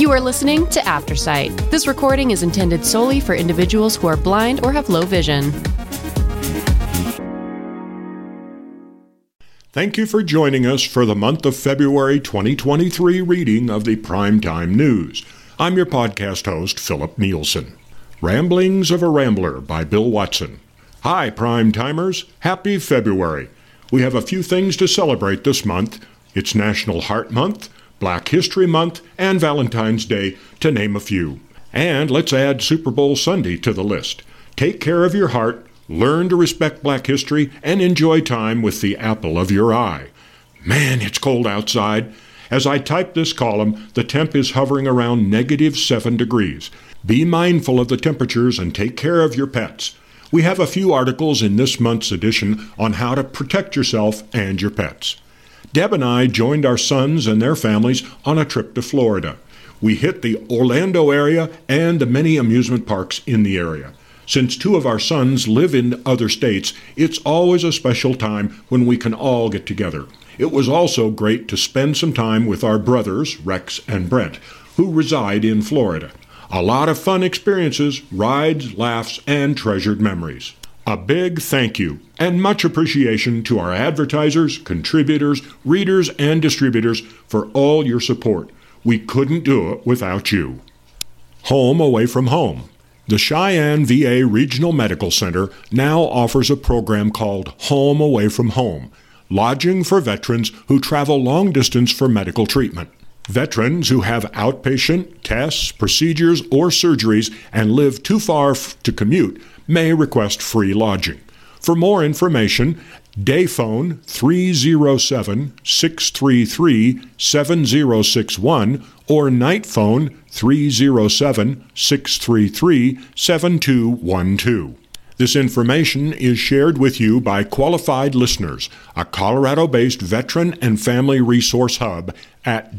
You are listening to Aftersight. This recording is intended solely for individuals who are blind or have low vision. Thank you for joining us for the month of February 2023 reading of the Primetime News. I'm your podcast host, Philip Nielsen. Ramblings of a Rambler by Bill Watson. Hi, Prime Timers. Happy February. We have a few things to celebrate this month. It's National Heart Month, Black History Month, and Valentine's Day, to name a few. And let's add Super Bowl Sunday to the list. Take care of your heart, learn to respect black history, and enjoy time with the apple of your eye. Man, it's cold outside. As I type this column, the temp is hovering around negative 7 degrees. Be mindful of the temperatures and take care of your pets. We have a few articles in this month's edition on how to protect yourself and your pets. Deb and I joined our sons and their families on a trip to Florida. We hit the Orlando area and the many amusement parks in the area. Since two of our sons live in other states, it's always a special time when we can all get together. It was also great to spend some time with our brothers, Rex and Brent, who reside in Florida. A lot of fun experiences, rides, laughs, and treasured memories. A big thank you and much appreciation to our advertisers, contributors, readers, and distributors for all your support. We couldn't do it without you. Home Away from Home. The Cheyenne VA Regional Medical Center now offers a program called Home Away from Home, lodging for veterans who travel long distance for medical treatment. Veterans who have outpatient tests, procedures, or surgeries and live too far f- to commute may request free lodging. For more information, Dayphone 307 633 7061 or Nightphone 307 633 7212. This information is shared with you by qualified listeners, a Colorado based veteran and family resource hub at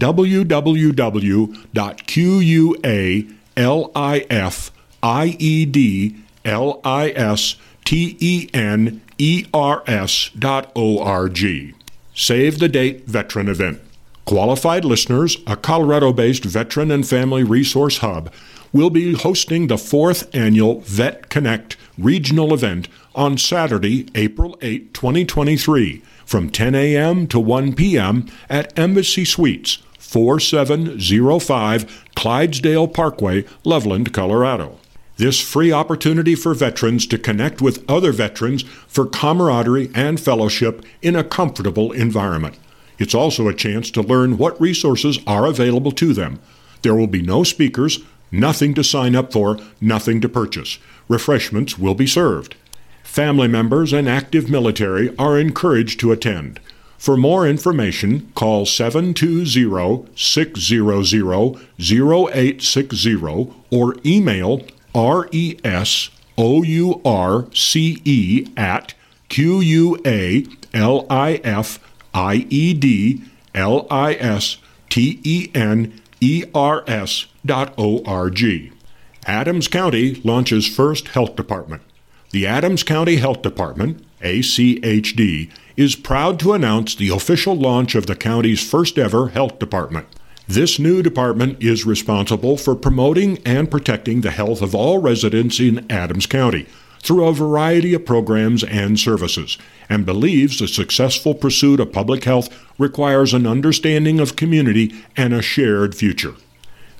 www.QUALIFIEDLISTENERS.org. Save the Date Veteran Event. Qualified listeners, a Colorado based veteran and family resource hub, will be hosting the fourth annual Vet Connect regional event on Saturday, April 8, 2023, from 10 a.m. to 1 p.m. at Embassy Suites, 4705 Clydesdale Parkway, Loveland, Colorado. This free opportunity for veterans to connect with other veterans for camaraderie and fellowship in a comfortable environment. It's also a chance to learn what resources are available to them. There will be no speakers, nothing to sign up for, nothing to purchase. Refreshments will be served. Family members and active military are encouraged to attend. For more information, call 720 600 0860 or email R-E-S-O-U-R-C-E at Q-U-A-L-I-F-I-E-D-L-I-S-T-E-N-E-R-S dot O-R-G. Adams County launches first health department. The Adams County Health Department, ACHD, is proud to announce the official launch of the county's first ever health department. This new department is responsible for promoting and protecting the health of all residents in Adams County through a variety of programs and services, and believes the successful pursuit of public health requires an understanding of community and a shared future.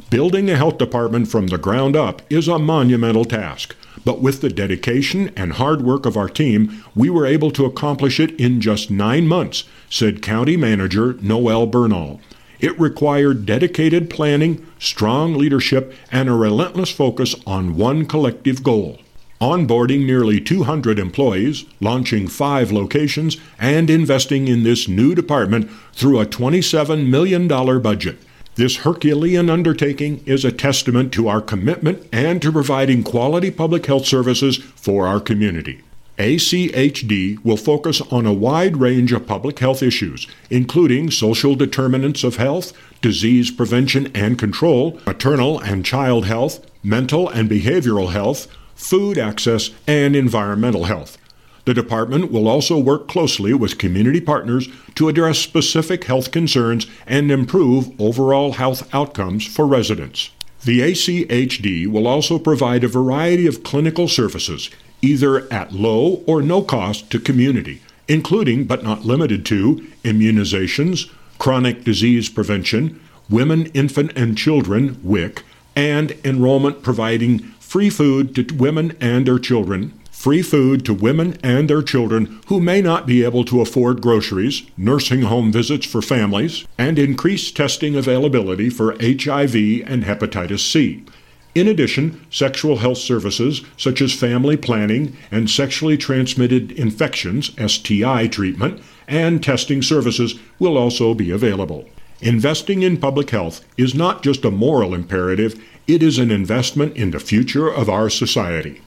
Building a health department from the ground up is a monumental task, but with the dedication and hard work of our team, we were able to accomplish it in just nine months, said County Manager Noel Bernal. It required dedicated planning, strong leadership, and a relentless focus on one collective goal. Onboarding nearly 200 employees, launching five locations, and investing in this new department through a $27 million budget. This Herculean undertaking is a testament to our commitment and to providing quality public health services for our community. ACHD will focus on a wide range of public health issues, including social determinants of health, disease prevention and control, maternal and child health, mental and behavioral health, food access, and environmental health. The department will also work closely with community partners to address specific health concerns and improve overall health outcomes for residents. The ACHD will also provide a variety of clinical services, either at low or no cost to community, including but not limited to immunizations, chronic disease prevention, women, infant, and children, WIC, and enrollment providing free food to women and their children, free food to women and their children who may not be able to afford groceries, nursing home visits for families, and increased testing availability for HIV and hepatitis C. In addition, sexual health services such as family planning and sexually transmitted infections STI treatment and testing services will also be available. Investing in public health is not just a moral imperative, it is an investment in the future of our society.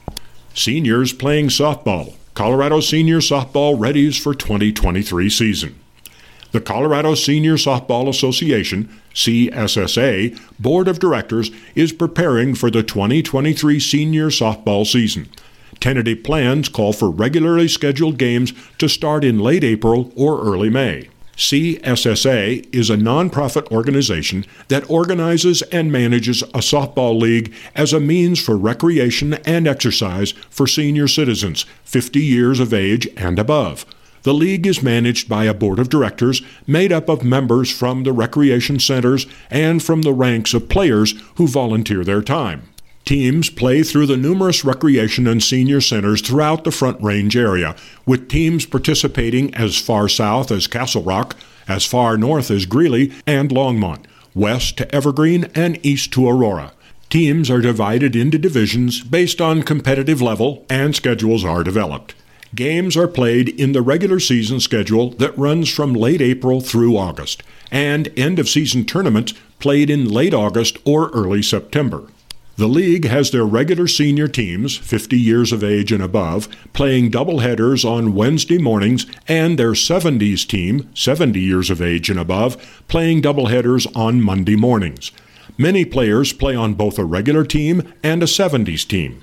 Seniors playing softball. Colorado Senior Softball readies for 2023 season. The Colorado Senior Softball Association, CSSA, Board of Directors is preparing for the 2023 senior softball season. Tentative plans call for regularly scheduled games to start in late April or early May. CSSA is a nonprofit organization that organizes and manages a softball league as a means for recreation and exercise for senior citizens 50 years of age and above. The league is managed by a board of directors made up of members from the recreation centers and from the ranks of players who volunteer their time. Teams play through the numerous recreation and senior centers throughout the Front Range area, with teams participating as far south as Castle Rock, as far north as Greeley and Longmont, west to Evergreen, and east to Aurora. Teams are divided into divisions based on competitive level, and schedules are developed. Games are played in the regular season schedule that runs from late April through August, and end of season tournaments played in late August or early September. The league has their regular senior teams, 50 years of age and above, playing doubleheaders on Wednesday mornings, and their 70s team, 70 years of age and above, playing doubleheaders on Monday mornings. Many players play on both a regular team and a 70s team.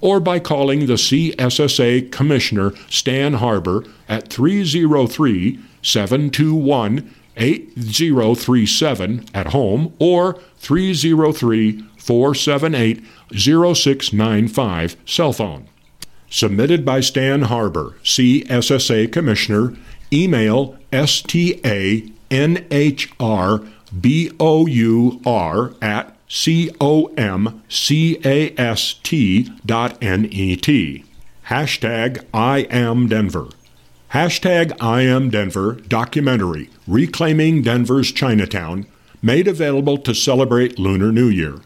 or by calling the CSSA Commissioner Stan Harbour at 303 721 8037 at home or 303 478 0695 cell phone. Submitted by Stan Harbour, CSSA Commissioner, email staNHRBOUR at comcast.net. Hashtag I am Denver. Hashtag I am Denver documentary Reclaiming Denver's Chinatown made available to celebrate Lunar New Year.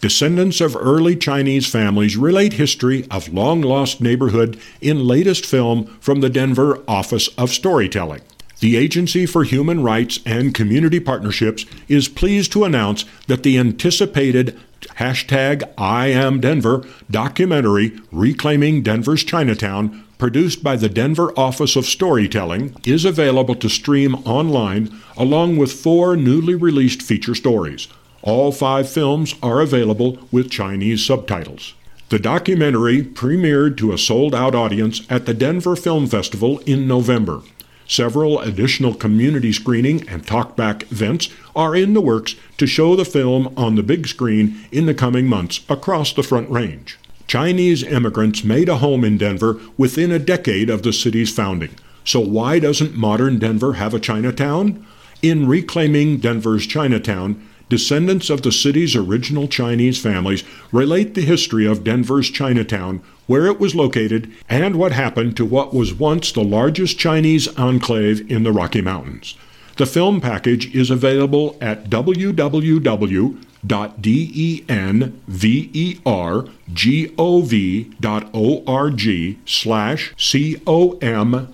Descendants of early Chinese families relate history of long lost neighborhood in latest film from the Denver Office of Storytelling. The Agency for Human Rights and Community Partnerships is pleased to announce that the anticipated hashtag I am Denver documentary Reclaiming Denver's Chinatown produced by the Denver Office of Storytelling, is available to stream online along with four newly released feature stories. All five films are available with Chinese subtitles. The documentary premiered to a sold out audience at the Denver Film Festival in November. Several additional community screening and talkback events are in the works to show the film on the big screen in the coming months across the Front Range. Chinese immigrants made a home in Denver within a decade of the city's founding. So why doesn't modern Denver have a Chinatown? In reclaiming Denver's Chinatown, descendants of the city's original Chinese families relate the history of Denver's Chinatown, where it was located, and what happened to what was once the largest Chinese enclave in the Rocky Mountains. The film package is available at www.denvergov.org slash C-O-M-M-U-N-I-T-Y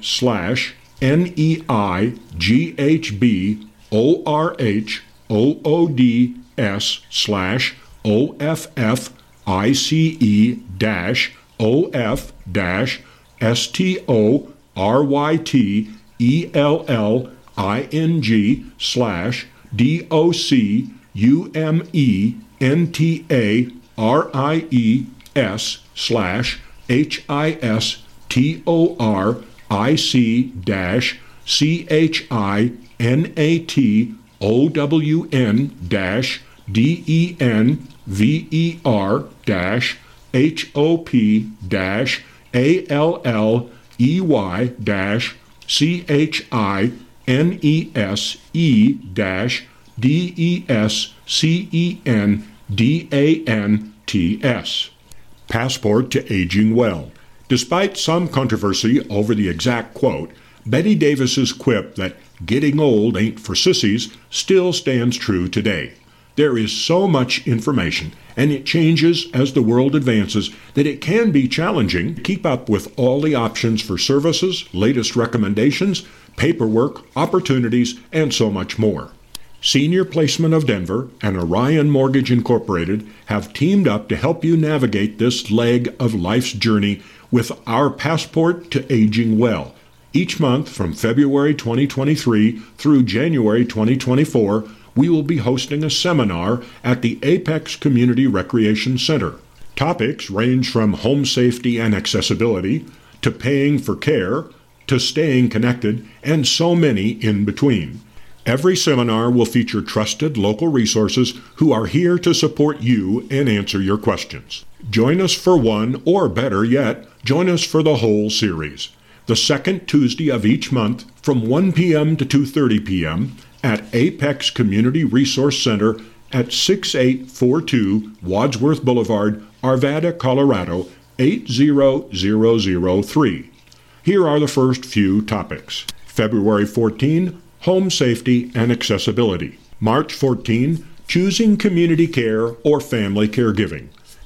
slash N-E-I-G-H-B-O-R-H-O-O-D-S slash O-F-F-I-C-E dash O-F dash S-T-O R Y T E L L I N G slash D O C U M E N T A R I E S slash H I S T O R I C dash C H I N A T O W N dash D E N E R dash H O dash A L L E Y dash C H I N E S E dash D E S C E N D A N T S. Passport to Aging Well. Despite some controversy over the exact quote, Bette Davis's quip that getting old ain't for sissies still stands true today. There is so much information, and it changes as the world advances, that it can be challenging to keep up with all the options for services, latest recommendations, paperwork, opportunities, and so much more. Senior Placement of Denver and Orion Mortgage Incorporated have teamed up to help you navigate this leg of life's journey with our passport to aging well. Each month from February 2023 through January 2024, we will be hosting a seminar at the Apex Community Recreation Center. Topics range from home safety and accessibility, to paying for care, to staying connected, and so many in between. Every seminar will feature trusted local resources who are here to support you and answer your questions. Join us for one, or better yet, join us for the whole series. The second Tuesday of each month from 1 p.m. to 2:30 p.m at Apex Community Resource Center at 6842 Wadsworth Boulevard, Arvada, Colorado 80003. Here are the first few topics. February 14, Home Safety and Accessibility. March 14, Choosing Community Care or Family Caregiving.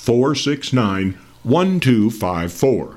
469 1254.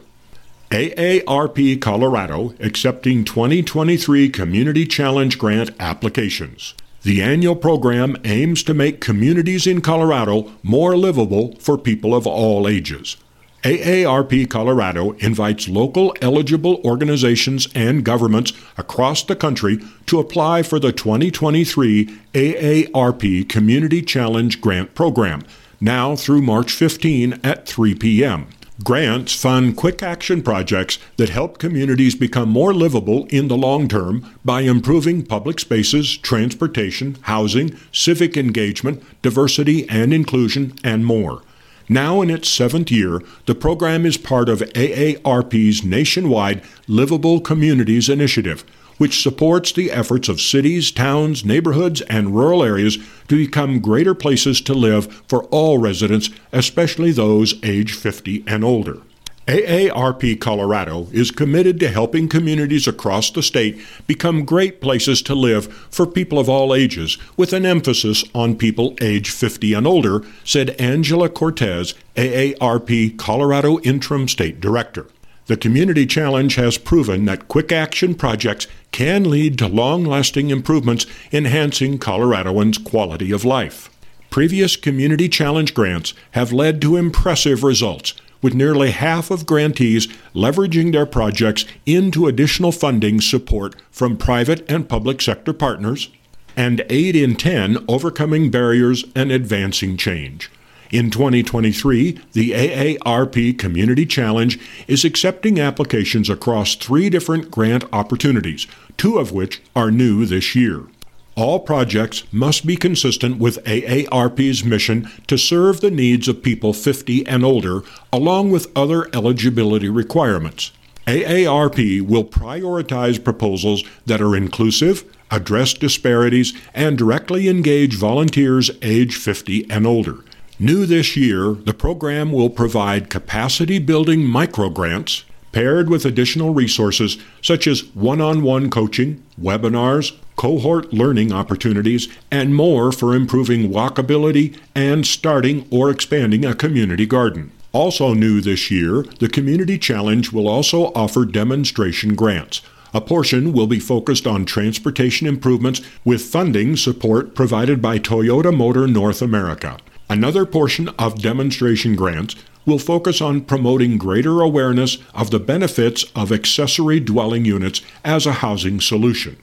AARP Colorado accepting 2023 Community Challenge Grant applications. The annual program aims to make communities in Colorado more livable for people of all ages. AARP Colorado invites local eligible organizations and governments across the country to apply for the 2023 AARP Community Challenge Grant Program, now through March 15 at 3 p.m. Grants fund quick action projects that help communities become more livable in the long term by improving public spaces, transportation, housing, civic engagement, diversity and inclusion, and more. Now in its seventh year, the program is part of AARP's nationwide Livable Communities Initiative which supports the efforts of cities, towns, neighborhoods, and rural areas to become greater places to live for all residents, especially those age 50 and older. AARP Colorado is committed to helping communities across the state become great places to live for people of all ages, with an emphasis on people age 50 and older, said Angela Cortez, AARP Colorado Interim State Director. The Community Challenge has proven that quick action projects can lead to long lasting improvements enhancing Coloradoans' quality of life. Previous Community Challenge grants have led to impressive results, with nearly half of grantees leveraging their projects into additional funding support from private and public sector partners, and 8 in 10 overcoming barriers and advancing change. In 2023, the AARP Community Challenge is accepting applications across three different grant opportunities, two of which are new this year. All projects must be consistent with AARP's mission to serve the needs of people 50 and older, along with other eligibility requirements. AARP will prioritize proposals that are inclusive, address disparities, and directly engage volunteers age 50 and older. New this year, the program will provide capacity building microgrants paired with additional resources such as one on one coaching, webinars, cohort learning opportunities, and more for improving walkability and starting or expanding a community garden. Also new this year, the Community Challenge will also offer demonstration grants. A portion will be focused on transportation improvements with funding support provided by Toyota Motor North America. Another portion of demonstration grants will focus on promoting greater awareness of the benefits of accessory dwelling units as a housing solution.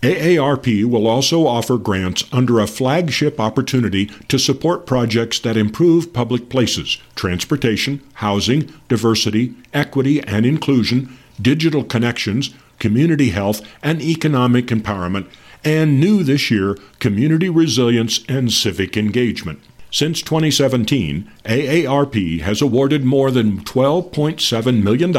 AARP will also offer grants under a flagship opportunity to support projects that improve public places, transportation, housing, diversity, equity and inclusion, digital connections, community health, and economic empowerment, and new this year, community resilience and civic engagement. Since 2017, AARP has awarded more than $12.7 million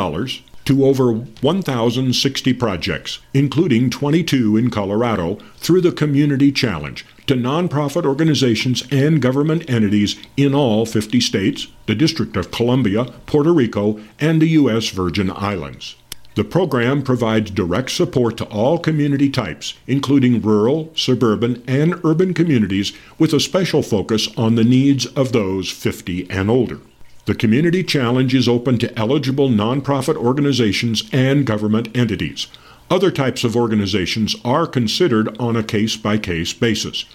to over 1,060 projects, including 22 in Colorado, through the Community Challenge to nonprofit organizations and government entities in all 50 states, the District of Columbia, Puerto Rico, and the U.S. Virgin Islands. The program provides direct support to all community types, including rural, suburban, and urban communities, with a special focus on the needs of those 50 and older. The Community Challenge is open to eligible nonprofit organizations and government entities. Other types of organizations are considered on a case by case basis.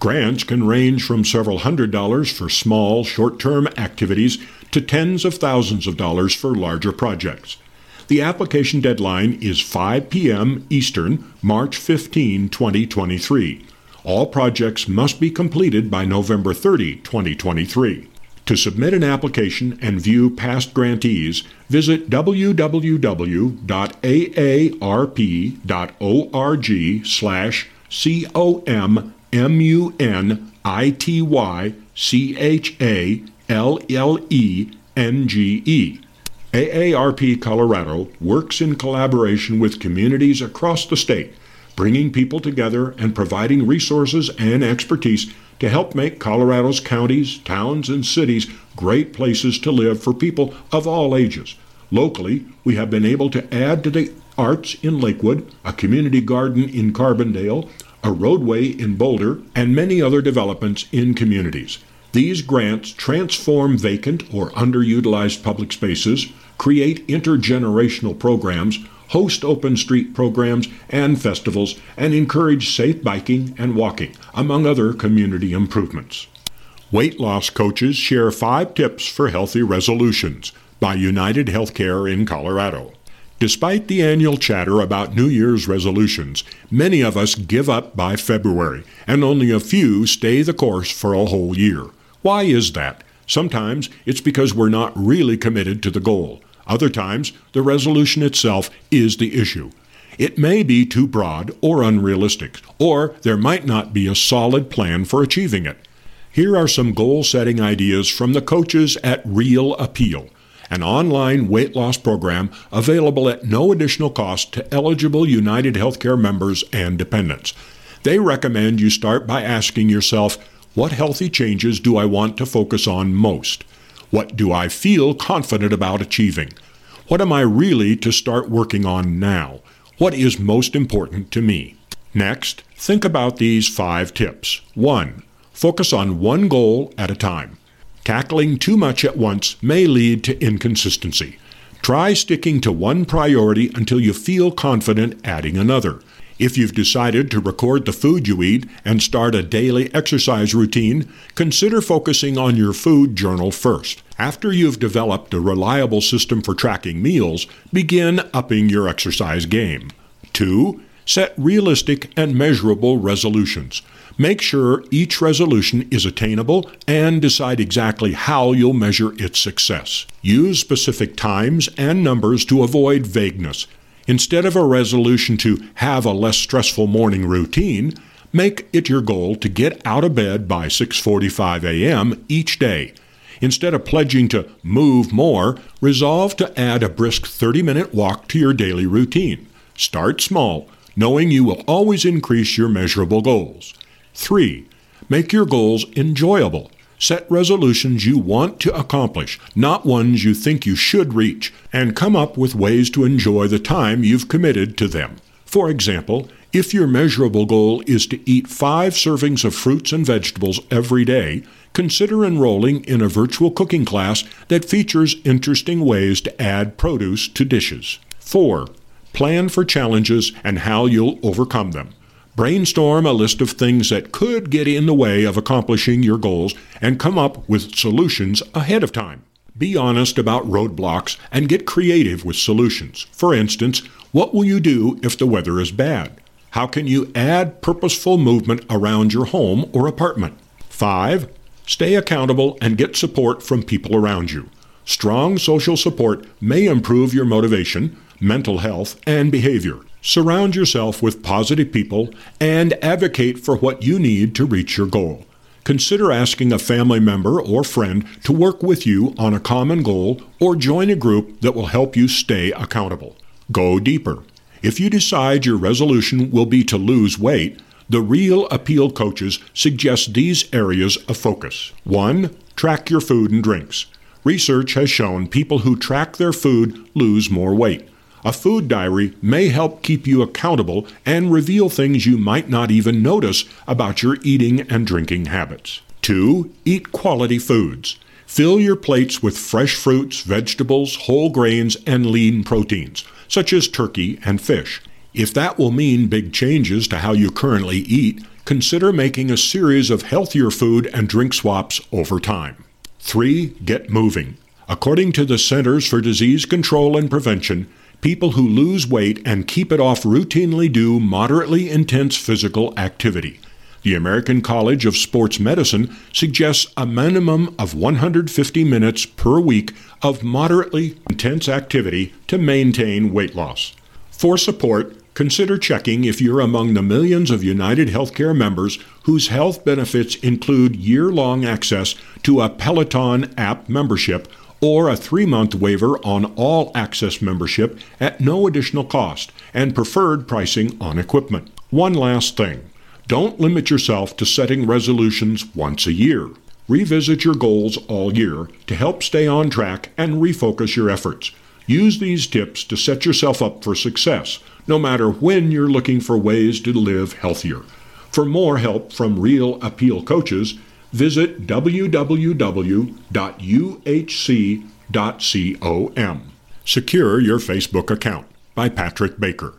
Grants can range from several hundred dollars for small, short term activities to tens of thousands of dollars for larger projects. The application deadline is 5 p.m. Eastern, March 15, 2023. All projects must be completed by November 30, 2023. To submit an application and view past grantees, visit www.aarp.org slash C-O-M-M-U-N-I-T-Y-C-H-A-L-L-E-N-G-E. AARP Colorado works in collaboration with communities across the state, bringing people together and providing resources and expertise to help make Colorado's counties, towns, and cities great places to live for people of all ages. Locally, we have been able to add to the arts in Lakewood, a community garden in Carbondale, a roadway in Boulder, and many other developments in communities. These grants transform vacant or underutilized public spaces, create intergenerational programs, host open street programs and festivals, and encourage safe biking and walking, among other community improvements. Weight loss coaches share five tips for healthy resolutions by United Healthcare in Colorado. Despite the annual chatter about New Year's resolutions, many of us give up by February, and only a few stay the course for a whole year. Why is that? Sometimes it's because we're not really committed to the goal. Other times, the resolution itself is the issue. It may be too broad or unrealistic, or there might not be a solid plan for achieving it. Here are some goal setting ideas from the coaches at Real Appeal, an online weight loss program available at no additional cost to eligible United Healthcare members and dependents. They recommend you start by asking yourself, what healthy changes do I want to focus on most? What do I feel confident about achieving? What am I really to start working on now? What is most important to me? Next, think about these five tips. 1. Focus on one goal at a time. Tackling too much at once may lead to inconsistency. Try sticking to one priority until you feel confident adding another. If you've decided to record the food you eat and start a daily exercise routine, consider focusing on your food journal first. After you've developed a reliable system for tracking meals, begin upping your exercise game. 2. Set realistic and measurable resolutions. Make sure each resolution is attainable and decide exactly how you'll measure its success. Use specific times and numbers to avoid vagueness. Instead of a resolution to have a less stressful morning routine, make it your goal to get out of bed by 6:45 a.m. each day. Instead of pledging to move more, resolve to add a brisk 30-minute walk to your daily routine. Start small, knowing you will always increase your measurable goals. 3. Make your goals enjoyable. Set resolutions you want to accomplish, not ones you think you should reach, and come up with ways to enjoy the time you've committed to them. For example, if your measurable goal is to eat five servings of fruits and vegetables every day, consider enrolling in a virtual cooking class that features interesting ways to add produce to dishes. 4. Plan for challenges and how you'll overcome them. Brainstorm a list of things that could get in the way of accomplishing your goals and come up with solutions ahead of time. Be honest about roadblocks and get creative with solutions. For instance, what will you do if the weather is bad? How can you add purposeful movement around your home or apartment? 5. Stay accountable and get support from people around you. Strong social support may improve your motivation, mental health, and behavior. Surround yourself with positive people and advocate for what you need to reach your goal. Consider asking a family member or friend to work with you on a common goal or join a group that will help you stay accountable. Go deeper. If you decide your resolution will be to lose weight, the Real Appeal coaches suggest these areas of focus. 1. Track your food and drinks. Research has shown people who track their food lose more weight. A food diary may help keep you accountable and reveal things you might not even notice about your eating and drinking habits. 2. Eat quality foods. Fill your plates with fresh fruits, vegetables, whole grains, and lean proteins, such as turkey and fish. If that will mean big changes to how you currently eat, consider making a series of healthier food and drink swaps over time. 3. Get moving. According to the Centers for Disease Control and Prevention, people who lose weight and keep it off routinely do moderately intense physical activity. The American College of Sports Medicine suggests a minimum of 150 minutes per week of moderately intense activity to maintain weight loss. For support, consider checking if you're among the millions of United Healthcare members whose health benefits include year long access to a Peloton app membership or a three month waiver on all access membership at no additional cost and preferred pricing on equipment. One last thing don't limit yourself to setting resolutions once a year. Revisit your goals all year to help stay on track and refocus your efforts. Use these tips to set yourself up for success, no matter when you're looking for ways to live healthier. For more help from real appeal coaches, visit www.uhc.com. Secure Your Facebook Account by Patrick Baker.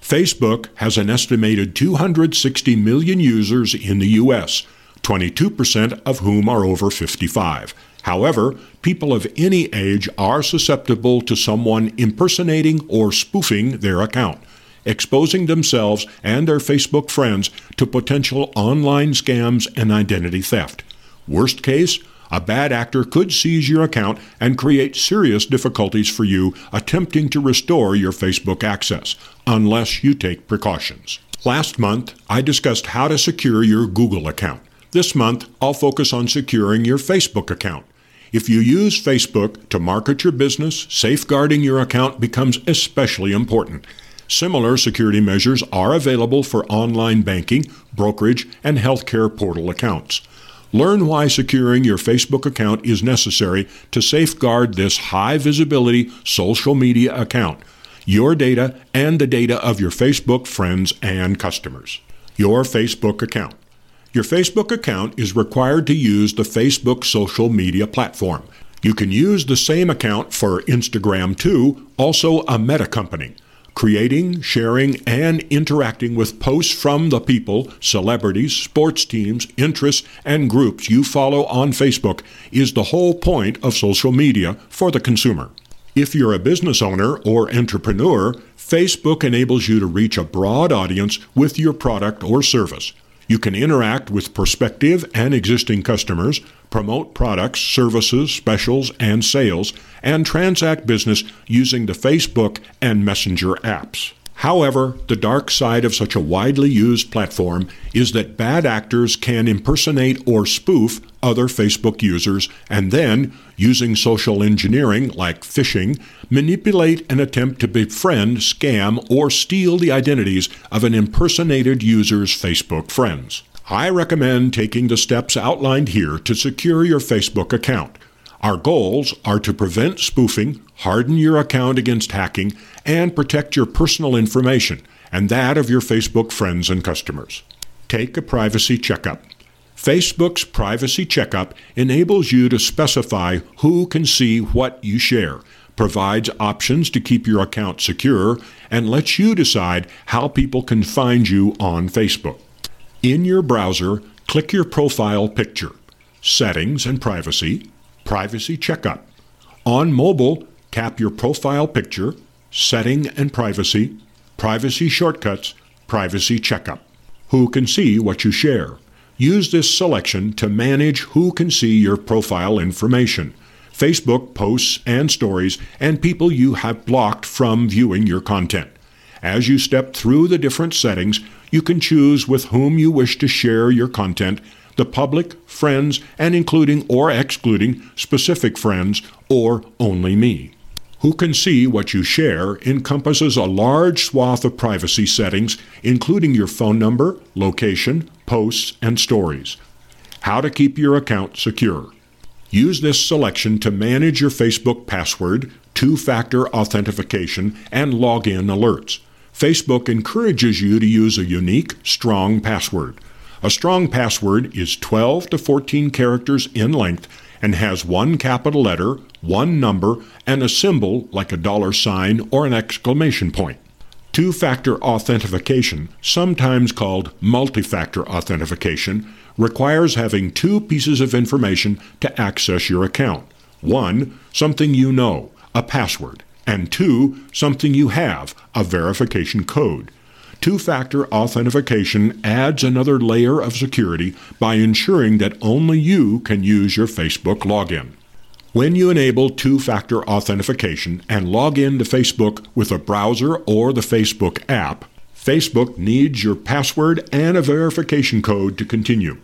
Facebook has an estimated 260 million users in the U.S., 22% of whom are over 55. However, people of any age are susceptible to someone impersonating or spoofing their account exposing themselves and their Facebook friends to potential online scams and identity theft. Worst case, a bad actor could seize your account and create serious difficulties for you attempting to restore your Facebook access, unless you take precautions. Last month, I discussed how to secure your Google account. This month, I'll focus on securing your Facebook account. If you use Facebook to market your business, safeguarding your account becomes especially important. Similar security measures are available for online banking, brokerage, and healthcare portal accounts. Learn why securing your Facebook account is necessary to safeguard this high visibility social media account, your data, and the data of your Facebook friends and customers. Your Facebook account. Your Facebook account is required to use the Facebook social media platform. You can use the same account for Instagram too, also a meta company creating, sharing, and interacting with posts from the people, celebrities, sports teams, interests, and groups you follow on Facebook is the whole point of social media for the consumer. If you're a business owner or entrepreneur, Facebook enables you to reach a broad audience with your product or service. You can interact with prospective and existing customers, promote products, services, specials, and sales, and transact business using the Facebook and Messenger apps. However, the dark side of such a widely used platform is that bad actors can impersonate or spoof other Facebook users and then, using social engineering like phishing, manipulate and attempt to befriend, scam, or steal the identities of an impersonated user's Facebook friends. I recommend taking the steps outlined here to secure your Facebook account. Our goals are to prevent spoofing, harden your account against hacking, and protect your personal information and that of your Facebook friends and customers. Take a privacy checkup. Facebook's privacy checkup enables you to specify who can see what you share, provides options to keep your account secure, and lets you decide how people can find you on Facebook. In your browser, click your profile picture, Settings and Privacy, Privacy Checkup. On mobile, tap your profile picture, Setting and Privacy, Privacy Shortcuts, Privacy Checkup. Who can see what you share? Use this selection to manage who can see your profile information. Facebook posts and stories, and people you have blocked from viewing your content. As you step through the different settings, you can choose with whom you wish to share your content the public, friends, and including or excluding specific friends, or only me. Who can see what you share encompasses a large swath of privacy settings, including your phone number, location, posts, and stories. How to keep your account secure. Use this selection to manage your Facebook password, two factor authentication, and login alerts. Facebook encourages you to use a unique, strong password. A strong password is 12 to 14 characters in length and has one capital letter, one number, and a symbol like a dollar sign or an exclamation point. Two factor authentication, sometimes called multi factor authentication, requires having two pieces of information to access your account. One, something you know, a password, and two, something you have, a verification code. Two factor authentication adds another layer of security by ensuring that only you can use your Facebook login. When you enable two factor authentication and log in to Facebook with a browser or the Facebook app, Facebook needs your password and a verification code to continue.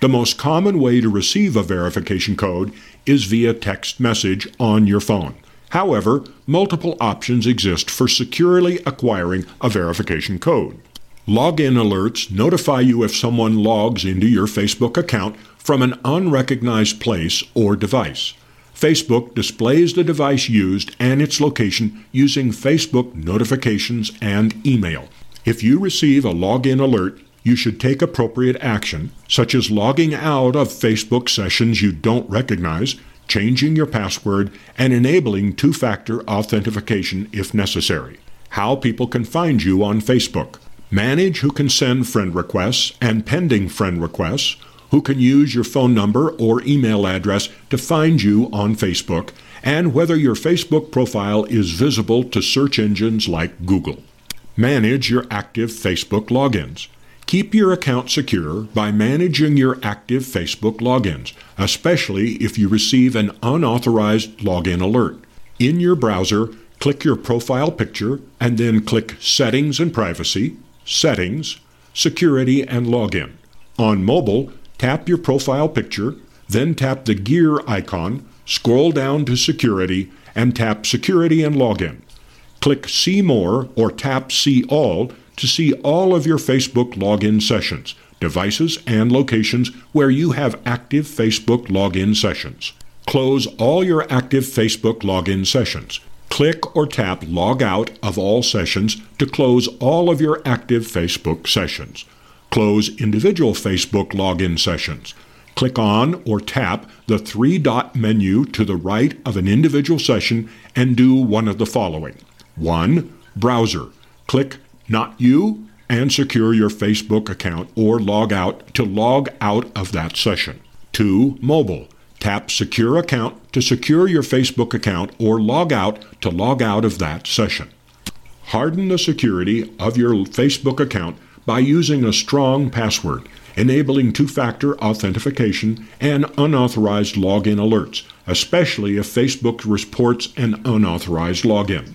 The most common way to receive a verification code is via text message on your phone. However, multiple options exist for securely acquiring a verification code. Login alerts notify you if someone logs into your Facebook account from an unrecognized place or device. Facebook displays the device used and its location using Facebook notifications and email. If you receive a login alert, you should take appropriate action, such as logging out of Facebook sessions you don't recognize, changing your password, and enabling two factor authentication if necessary. How people can find you on Facebook. Manage who can send friend requests and pending friend requests, who can use your phone number or email address to find you on Facebook, and whether your Facebook profile is visible to search engines like Google. Manage your active Facebook logins. Keep your account secure by managing your active Facebook logins, especially if you receive an unauthorized login alert. In your browser, click your profile picture and then click Settings and Privacy, Settings, Security and Login. On mobile, tap your profile picture, then tap the gear icon, scroll down to Security, and tap Security and Login. Click See More or tap See All to see all of your Facebook login sessions, devices, and locations where you have active Facebook login sessions. Close all your active Facebook login sessions. Click or tap Log Out of all sessions to close all of your active Facebook sessions. Close individual Facebook login sessions. Click on or tap the three dot menu to the right of an individual session and do one of the following 1. Browser. Click Not You and secure your Facebook account or log out to log out of that session. 2. Mobile. Tap Secure Account to secure your Facebook account or log out to log out of that session. Harden the security of your Facebook account by using a strong password, enabling two factor authentication and unauthorized login alerts, especially if Facebook reports an unauthorized login.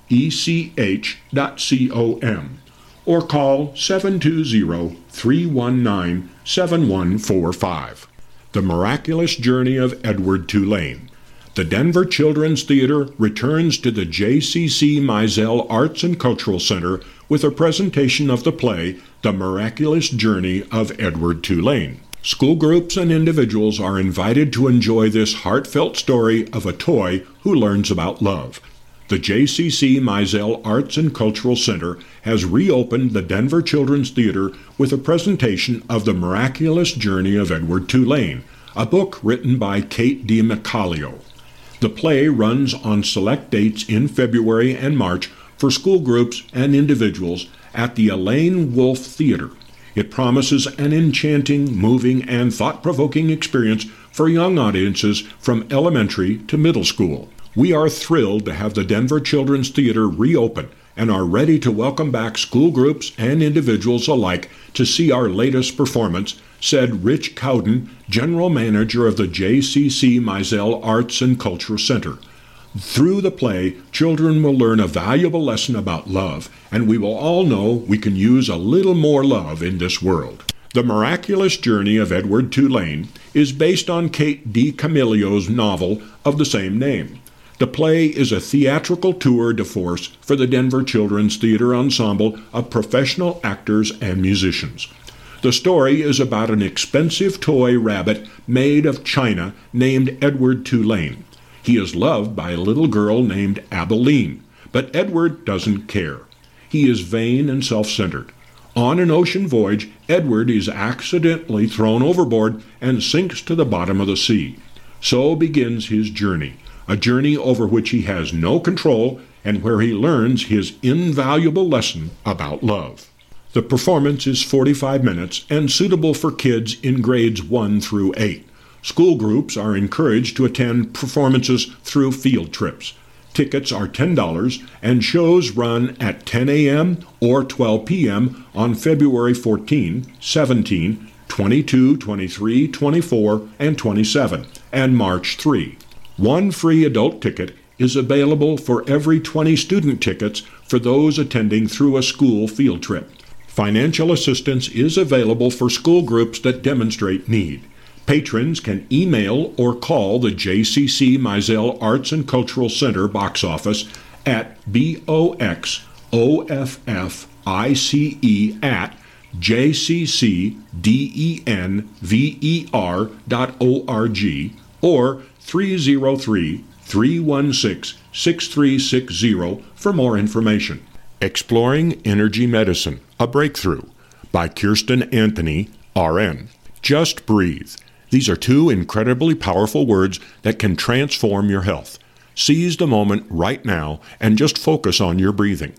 primeoflifetech.com or call 720-319-7145. The Miraculous Journey of Edward Tulane. The Denver Children's Theater returns to the JCC Mizell Arts and Cultural Center with a presentation of the play The Miraculous Journey of Edward Tulane. School groups and individuals are invited to enjoy this heartfelt story of a toy who learns about love. The JCC Mizell Arts and Cultural Center has reopened the Denver Children's Theater with a presentation of The Miraculous Journey of Edward Tulane, a book written by Kate DiCamillo. The play runs on select dates in February and March for school groups and individuals at the Elaine Wolf Theater. It promises an enchanting, moving, and thought provoking experience for young audiences from elementary to middle school. We are thrilled to have the Denver Children's Theater reopen and are ready to welcome back school groups and individuals alike to see our latest performance, said Rich Cowden, General Manager of the JCC Mizell Arts and Culture Center. Through the play, children will learn a valuable lesson about love, and we will all know we can use a little more love in this world. The Miraculous Journey of Edward Tulane is based on Kate D. DiCamillo's novel of the same name. The play is a theatrical tour de force for the Denver Children's Theater Ensemble of professional actors and musicians. The story is about an expensive toy rabbit made of china named Edward Tulane. He is loved by a little girl named Abilene, but Edward doesn't care. He is vain and self centered. On an ocean voyage, Edward is accidentally thrown overboard and sinks to the bottom of the sea. So begins his journey a journey over which he has no control and where he learns his invaluable lesson about love. The performance is 45 minutes and suitable for kids in grades 1 through 8. School groups are encouraged to attend performances through field trips. Tickets are $10 and shows run at 10 a.m. or 12 p.m. on February 14, 17, 22, 23, 24, and 27, and March 3. One free adult ticket is available for every 20 student tickets for those attending through a school field trip. Financial assistance is available for school groups that demonstrate need. Patrons can email or call the JCC Mizell Arts and Cultural Center box office at boxoffice at jccdenver.org or 303 316 6360 for more information. Exploring Energy Medicine A Breakthrough by Kirsten Anthony, RN. Just breathe. These are two incredibly powerful words that can transform your health. Seize the moment right now and just focus on your breathing.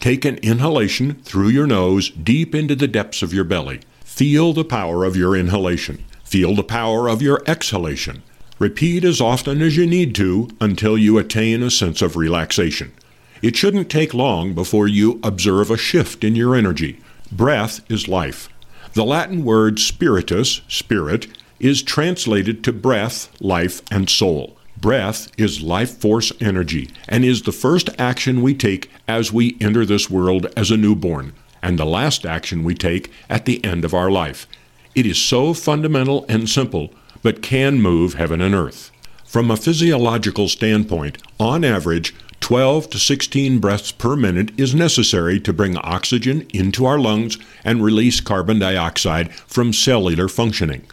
Take an inhalation through your nose deep into the depths of your belly. Feel the power of your inhalation. Feel the power of your exhalation. Repeat as often as you need to until you attain a sense of relaxation. It shouldn't take long before you observe a shift in your energy. Breath is life. The Latin word spiritus, spirit, is translated to breath, life, and soul. Breath is life force energy and is the first action we take as we enter this world as a newborn, and the last action we take at the end of our life. It is so fundamental and simple but can move heaven and earth. From a physiological standpoint, on average, 12 to 16 breaths per minute is necessary to bring oxygen into our lungs and release carbon dioxide from cellular functioning.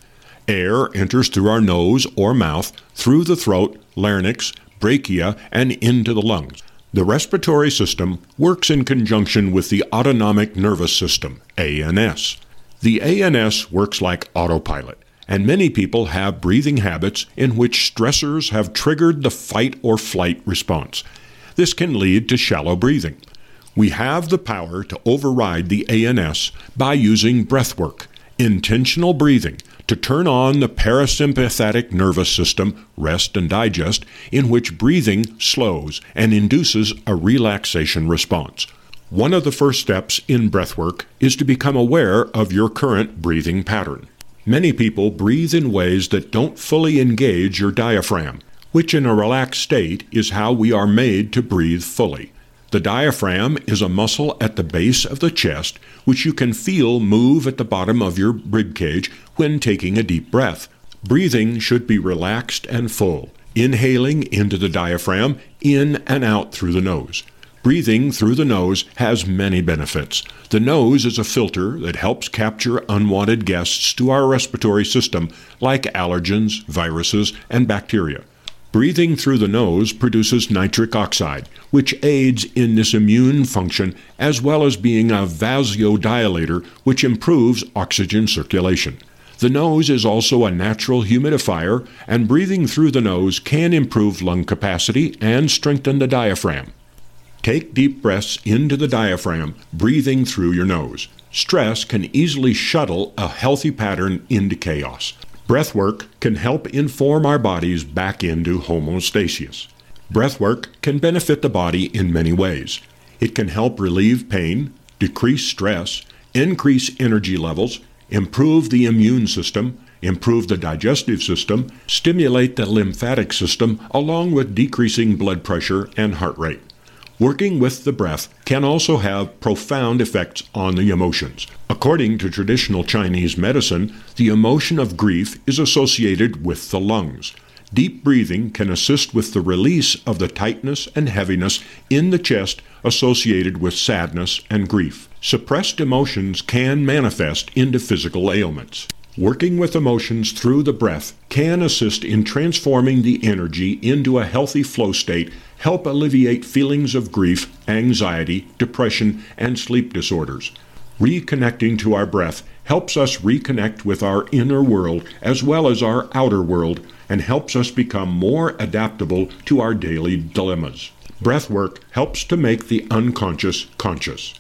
Air enters through our nose or mouth, through the throat, larynx, bronchia, and into the lungs. The respiratory system works in conjunction with the autonomic nervous system, ANS. The ANS works like autopilot, and many people have breathing habits in which stressors have triggered the fight or flight response. This can lead to shallow breathing. We have the power to override the ANS by using breath work, intentional breathing, to turn on the parasympathetic nervous system, rest and digest, in which breathing slows and induces a relaxation response. One of the first steps in breathwork is to become aware of your current breathing pattern. Many people breathe in ways that don't fully engage your diaphragm, which in a relaxed state is how we are made to breathe fully. The diaphragm is a muscle at the base of the chest which you can feel move at the bottom of your rib cage when taking a deep breath. Breathing should be relaxed and full, inhaling into the diaphragm, in and out through the nose. Breathing through the nose has many benefits. The nose is a filter that helps capture unwanted guests to our respiratory system, like allergens, viruses, and bacteria. Breathing through the nose produces nitric oxide, which aids in this immune function as well as being a vasodilator, which improves oxygen circulation. The nose is also a natural humidifier, and breathing through the nose can improve lung capacity and strengthen the diaphragm. Take deep breaths into the diaphragm, breathing through your nose. Stress can easily shuttle a healthy pattern into chaos. Breathwork can help inform our bodies back into homeostasis. Breathwork can benefit the body in many ways. It can help relieve pain, decrease stress, increase energy levels, improve the immune system, improve the digestive system, stimulate the lymphatic system, along with decreasing blood pressure and heart rate. Working with the breath can also have profound effects on the emotions. According to traditional Chinese medicine, the emotion of grief is associated with the lungs. Deep breathing can assist with the release of the tightness and heaviness in the chest associated with sadness and grief. Suppressed emotions can manifest into physical ailments. Working with emotions through the breath can assist in transforming the energy into a healthy flow state, help alleviate feelings of grief, anxiety, depression, and sleep disorders. Reconnecting to our breath helps us reconnect with our inner world as well as our outer world and helps us become more adaptable to our daily dilemmas. Breath work helps to make the unconscious conscious.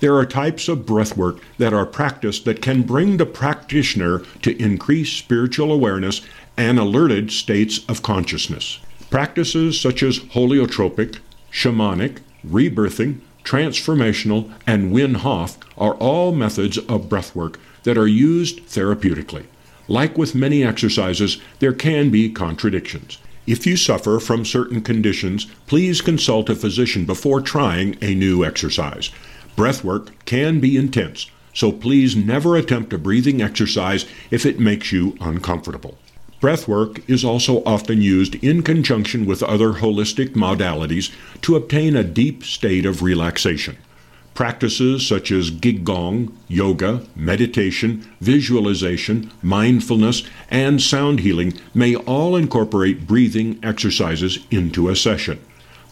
There are types of breath work that are practiced that can bring the practitioner to increased spiritual awareness and alerted states of consciousness. Practices such as holotropic, shamanic, rebirthing, transformational, and Wim Hof are all methods of breathwork that are used therapeutically. Like with many exercises, there can be contradictions. If you suffer from certain conditions, please consult a physician before trying a new exercise. Breathwork can be intense, so please never attempt a breathing exercise if it makes you uncomfortable. Breathwork is also often used in conjunction with other holistic modalities to obtain a deep state of relaxation. Practices such as Qigong, yoga, meditation, visualization, mindfulness, and sound healing may all incorporate breathing exercises into a session.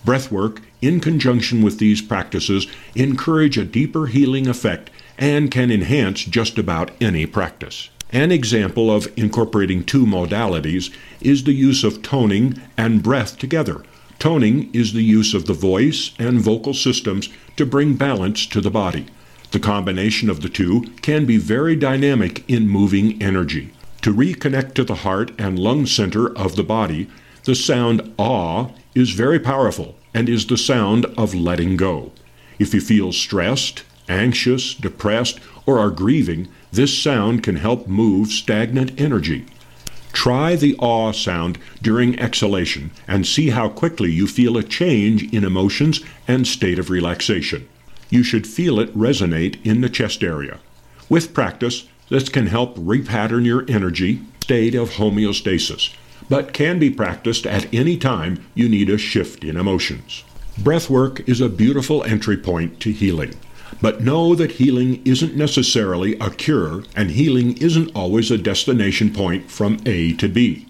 Breathwork, in conjunction with these practices, encourage a deeper healing effect and can enhance just about any practice. An example of incorporating two modalities is the use of toning and breath together. Toning is the use of the voice and vocal systems to bring balance to the body. The combination of the two can be very dynamic in moving energy. To reconnect to the heart and lung center of the body, the sound ah is very powerful and is the sound of letting go. If you feel stressed, anxious, depressed, or are grieving, this sound can help move stagnant energy. Try the ah sound during exhalation and see how quickly you feel a change in emotions and state of relaxation. You should feel it resonate in the chest area. With practice, this can help repattern your energy state of homeostasis but can be practiced at any time you need a shift in emotions. Breathwork is a beautiful entry point to healing. But know that healing isn't necessarily a cure, and healing isn't always a destination point from A to B.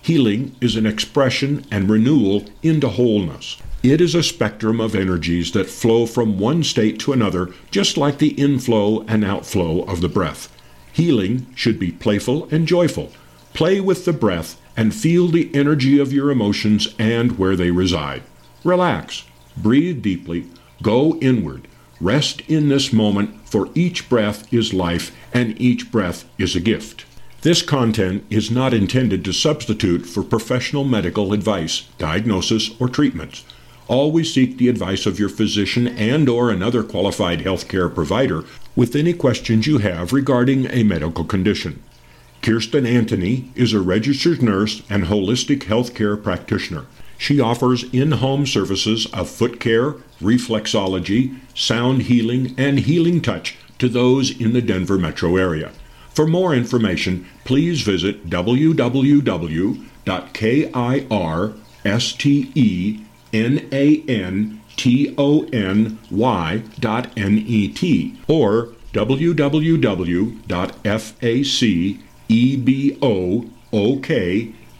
Healing is an expression and renewal into wholeness. It is a spectrum of energies that flow from one state to another, just like the inflow and outflow of the breath. Healing should be playful and joyful. Play with the breath and feel the energy of your emotions and where they reside. Relax, breathe deeply, go inward. Rest in this moment, for each breath is life and each breath is a gift. This content is not intended to substitute for professional medical advice, diagnosis, or treatments. Always seek the advice of your physician and or another qualified healthcare provider with any questions you have regarding a medical condition. Kirsten Anthony is a registered nurse and holistic healthcare practitioner. She offers in home services of foot care, reflexology, sound healing, and healing touch to those in the Denver metro area. For more information, please visit www.kirsteny.net or www.facebook.com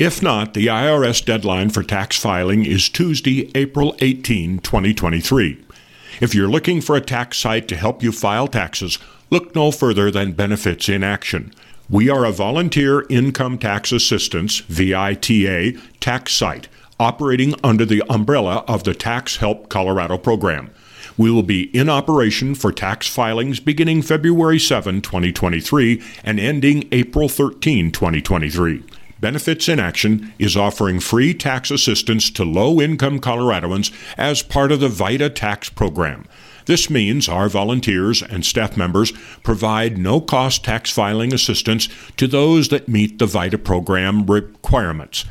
If not, the IRS deadline for tax filing is Tuesday, April 18, 2023. If you're looking for a tax site to help you file taxes, look no further than Benefits in Action. We are a volunteer income tax assistance, VITA, tax site operating under the umbrella of the Tax Help Colorado program. We will be in operation for tax filings beginning February 7, 2023 and ending April 13, 2023. Benefits in Action is offering free tax assistance to low income Coloradoans as part of the VITA tax program. This means our volunteers and staff members provide no cost tax filing assistance to those that meet the VITA program requirements.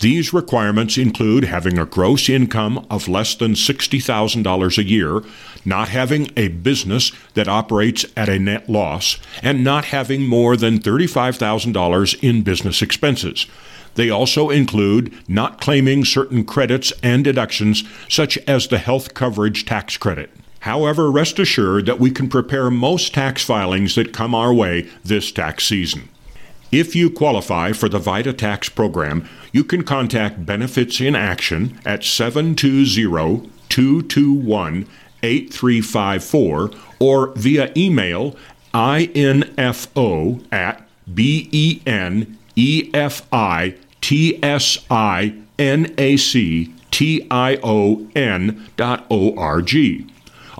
These requirements include having a gross income of less than $60,000 a year, not having a business that operates at a net loss, and not having more than $35,000 in business expenses. They also include not claiming certain credits and deductions, such as the health coverage tax credit. However, rest assured that we can prepare most tax filings that come our way this tax season. If you qualify for the VITA tax program, you can contact Benefits in Action at 720 221 8354 or via email info at b-e-n-e-f-i-t-s-i-n-a-c-t-i-o-n dot o-r-g.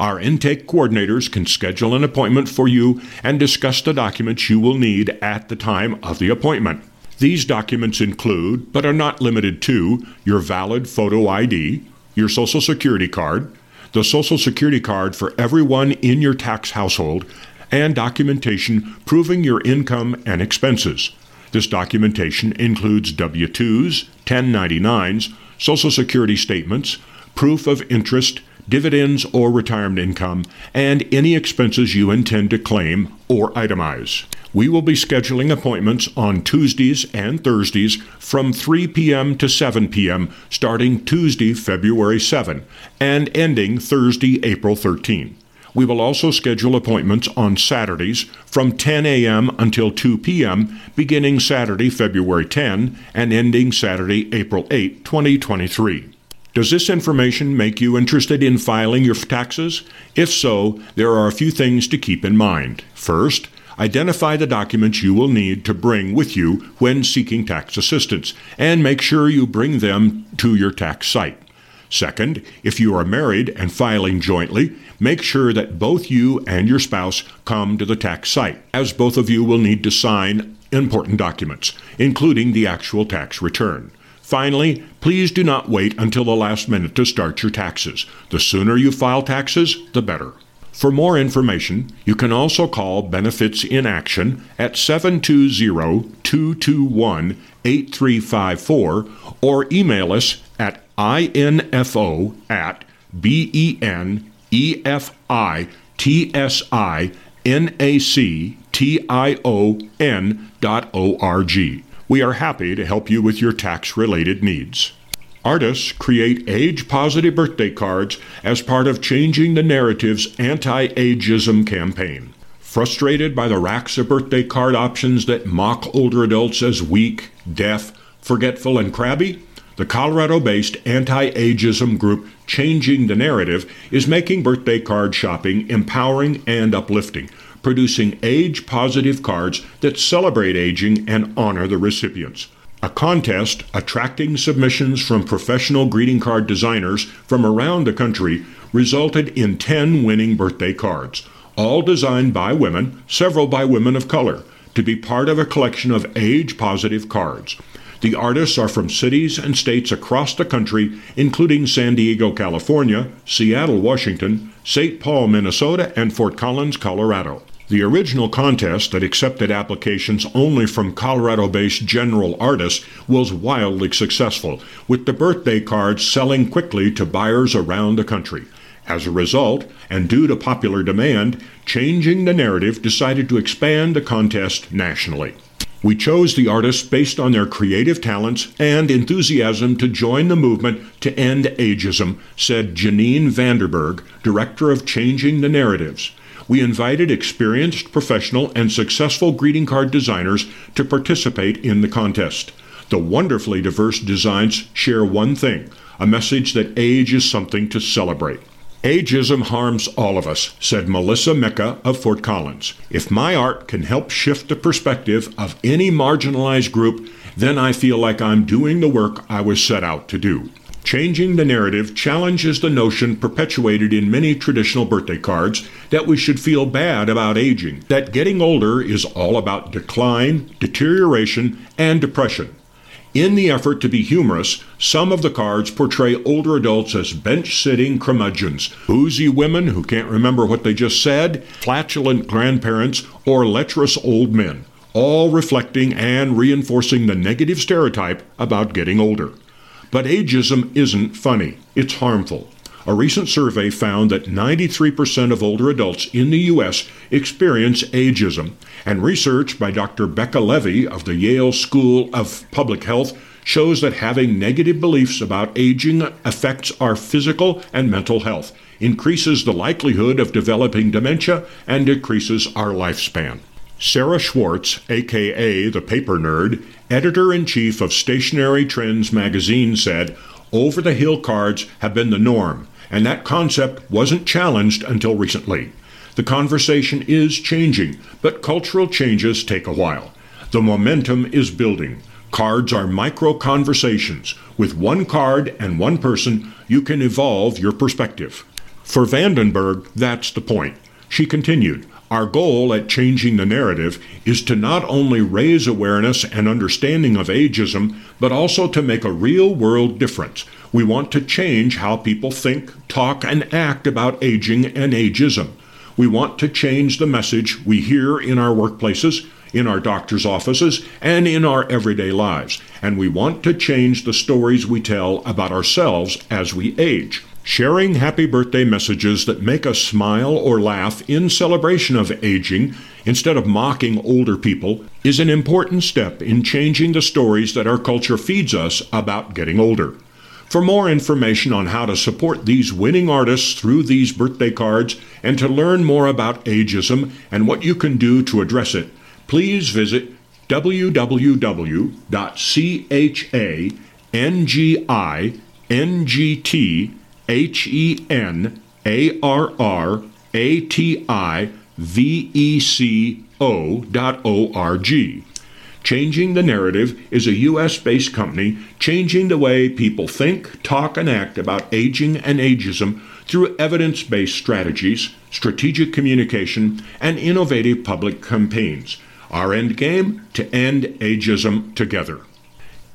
Our intake coordinators can schedule an appointment for you and discuss the documents you will need at the time of the appointment. These documents include, but are not limited to, your valid photo ID, your Social Security card, the Social Security card for everyone in your tax household, and documentation proving your income and expenses. This documentation includes W 2s, 1099s, Social Security statements, proof of interest, dividends or retirement income, and any expenses you intend to claim or itemize. We will be scheduling appointments on Tuesdays and Thursdays from 3 p.m. to 7 p.m. starting Tuesday, February 7 and ending Thursday, April 13. We will also schedule appointments on Saturdays from 10 a.m. until 2 p.m., beginning Saturday, February 10 and ending Saturday, April 8, 2023. Does this information make you interested in filing your taxes? If so, there are a few things to keep in mind. First, identify the documents you will need to bring with you when seeking tax assistance, and make sure you bring them to your tax site. Second, if you are married and filing jointly, make sure that both you and your spouse come to the tax site, as both of you will need to sign important documents, including the actual tax return. Finally, please do not wait until the last minute to start your taxes. The sooner you file taxes, the better. For more information, you can also call Benefits in Action at 720-221-8354 or email us at info at B-E-N-E-F-I-T-S-I-N-A-C-T-I-O-N dot O-R-G. We are happy to help you with your tax-related needs. Artists create age positive birthday cards as part of Changing the Narrative's anti ageism campaign. Frustrated by the racks of birthday card options that mock older adults as weak, deaf, forgetful, and crabby? The Colorado based anti ageism group Changing the Narrative is making birthday card shopping empowering and uplifting, producing age positive cards that celebrate aging and honor the recipients. A contest attracting submissions from professional greeting card designers from around the country resulted in 10 winning birthday cards, all designed by women, several by women of color, to be part of a collection of age positive cards. The artists are from cities and states across the country, including San Diego, California, Seattle, Washington, St. Paul, Minnesota, and Fort Collins, Colorado. The original contest that accepted applications only from Colorado based general artists was wildly successful, with the birthday cards selling quickly to buyers around the country. As a result, and due to popular demand, Changing the Narrative decided to expand the contest nationally. We chose the artists based on their creative talents and enthusiasm to join the movement to end ageism, said Janine Vanderburg, director of Changing the Narratives we invited experienced, professional, and successful greeting card designers to participate in the contest. The wonderfully diverse designs share one thing a message that age is something to celebrate. Ageism harms all of us, said Melissa Mecca of Fort Collins. If my art can help shift the perspective of any marginalized group, then I feel like I'm doing the work I was set out to do. Changing the narrative challenges the notion perpetuated in many traditional birthday cards that we should feel bad about aging, that getting older is all about decline, deterioration, and depression. In the effort to be humorous, some of the cards portray older adults as bench sitting curmudgeons, boozy women who can't remember what they just said, flatulent grandparents, or lecherous old men, all reflecting and reinforcing the negative stereotype about getting older. But ageism isn't funny, it's harmful. A recent survey found that 93% of older adults in the U.S. experience ageism, and research by Dr. Becca Levy of the Yale School of Public Health shows that having negative beliefs about aging affects our physical and mental health, increases the likelihood of developing dementia, and decreases our lifespan. Sarah Schwartz, aka the Paper Nerd, editor in chief of Stationery Trends magazine, said, Over the hill cards have been the norm, and that concept wasn't challenged until recently. The conversation is changing, but cultural changes take a while. The momentum is building. Cards are micro conversations. With one card and one person, you can evolve your perspective. For Vanderburg, that's the point. She continued, our goal at changing the narrative is to not only raise awareness and understanding of ageism, but also to make a real world difference. We want to change how people think, talk, and act about aging and ageism. We want to change the message we hear in our workplaces, in our doctor's offices, and in our everyday lives. And we want to change the stories we tell about ourselves as we age. Sharing happy birthday messages that make us smile or laugh in celebration of aging instead of mocking older people is an important step in changing the stories that our culture feeds us about getting older. For more information on how to support these winning artists through these birthday cards and to learn more about ageism and what you can do to address it, please visit www.changiNGT H E N A R R A T I V E C O dot O R G. Changing the Narrative is a U.S. based company changing the way people think, talk, and act about aging and ageism through evidence based strategies, strategic communication, and innovative public campaigns. Our end game? To end ageism together.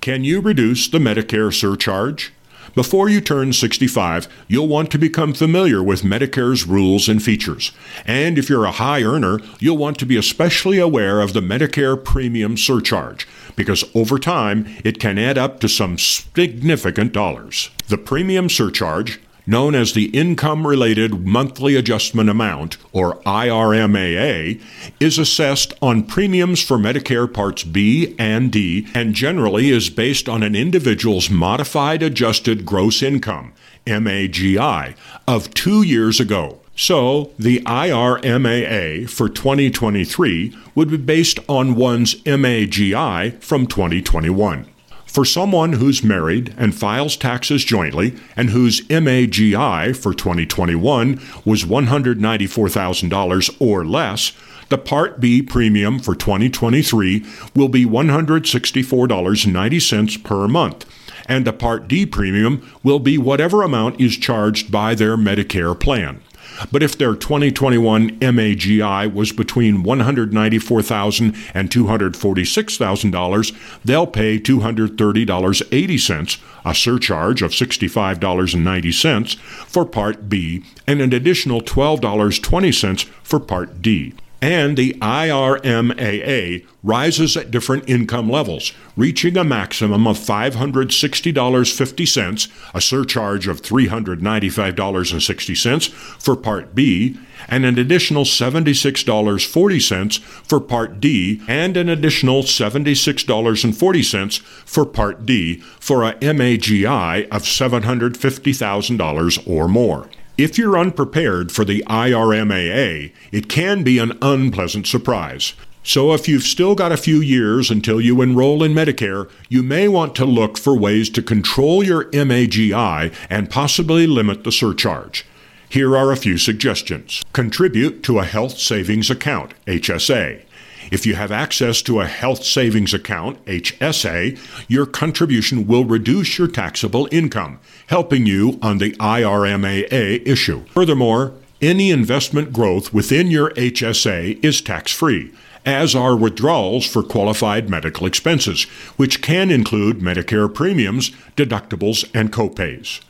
Can you reduce the Medicare surcharge? Before you turn 65, you'll want to become familiar with Medicare's rules and features. And if you're a high earner, you'll want to be especially aware of the Medicare premium surcharge, because over time it can add up to some significant dollars. The premium surcharge, known as the Income Related Monthly Adjustment Amount, or IRMAA, is assessed on premiums for Medicare Parts B and D and generally is based on an individual's modified adjusted gross income, MAGI, of two years ago. So, the IRMAA for 2023 would be based on one's MAGI from 2021. For someone who's married and files taxes jointly and whose MAGI for 2021 was $194,000 or less, the Part B premium for 2023 will be $164.90 per month, and the Part D premium will be whatever amount is charged by their Medicare plan. But if their 2021 MAGI was between $194,000 and $246,000, they'll pay $230.80, a surcharge of $65.90 for Part B, and an additional $12.20 for Part D and the IRMAA rises at different income levels, reaching a maximum of $560.50, a surcharge of $395.60 for Part B, and an additional $76.40 for Part D, and an additional $76.40 for Part D for a MAGI of $750,000 or more. If you're unprepared for the IRMAA, it can be an unpleasant surprise. So, if you've still got a few years until you enroll in Medicare, you may want to look for ways to control your MAGI and possibly limit the surcharge. Here are a few suggestions. Contribute to a health savings account, HSA. If you have access to a health savings account, HSA, your contribution will reduce your taxable income, helping you on the IRMAA issue. Furthermore, any investment growth within your HSA is tax free, as are withdrawals for qualified medical expenses, which can include Medicare premiums, deductibles, and copays.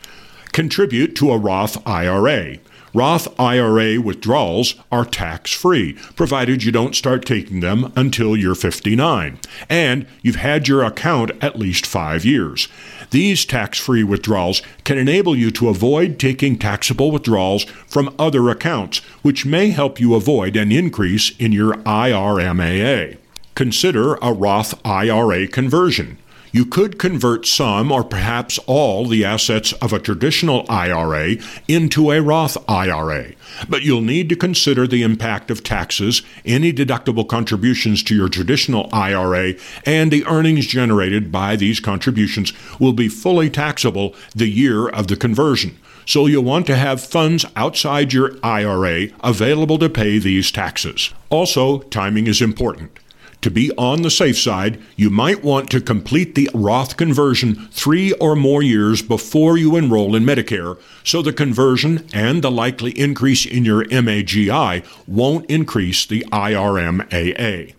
Contribute to a Roth IRA. Roth IRA withdrawals are tax free, provided you don't start taking them until you're 59, and you've had your account at least five years. These tax free withdrawals can enable you to avoid taking taxable withdrawals from other accounts, which may help you avoid an increase in your IRMAA. Consider a Roth IRA conversion you could convert some or perhaps all the assets of a traditional IRA into a Roth IRA. But you'll need to consider the impact of taxes, any deductible contributions to your traditional IRA, and the earnings generated by these contributions will be fully taxable the year of the conversion. So you'll want to have funds outside your IRA available to pay these taxes. Also, timing is important. To be on the safe side, you might want to complete the Roth conversion three or more years before you enroll in Medicare, so the conversion and the likely increase in your MAGI won't increase the IRMAA.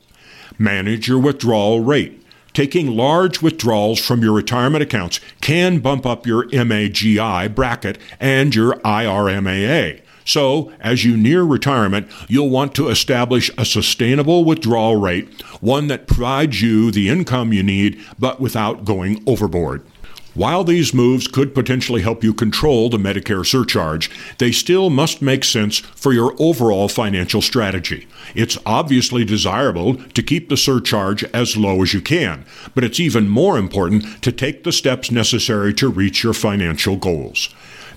Manage your withdrawal rate. Taking large withdrawals from your retirement accounts can bump up your MAGI bracket and your IRMAA. So, as you near retirement, you'll want to establish a sustainable withdrawal rate, one that provides you the income you need, but without going overboard. While these moves could potentially help you control the Medicare surcharge, they still must make sense for your overall financial strategy. It's obviously desirable to keep the surcharge as low as you can, but it's even more important to take the steps necessary to reach your financial goals.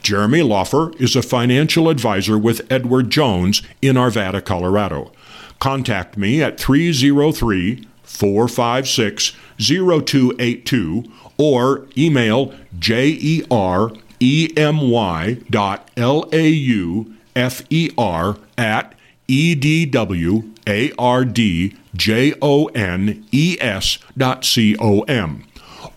Jeremy Laufer is a financial advisor with Edward Jones in Arvada, Colorado. Contact me at 303 456 0282 or email jeremy dot l-a-u-f-e-r at e-d-w-a-r-d-j-o-n-e-s dot c-o-m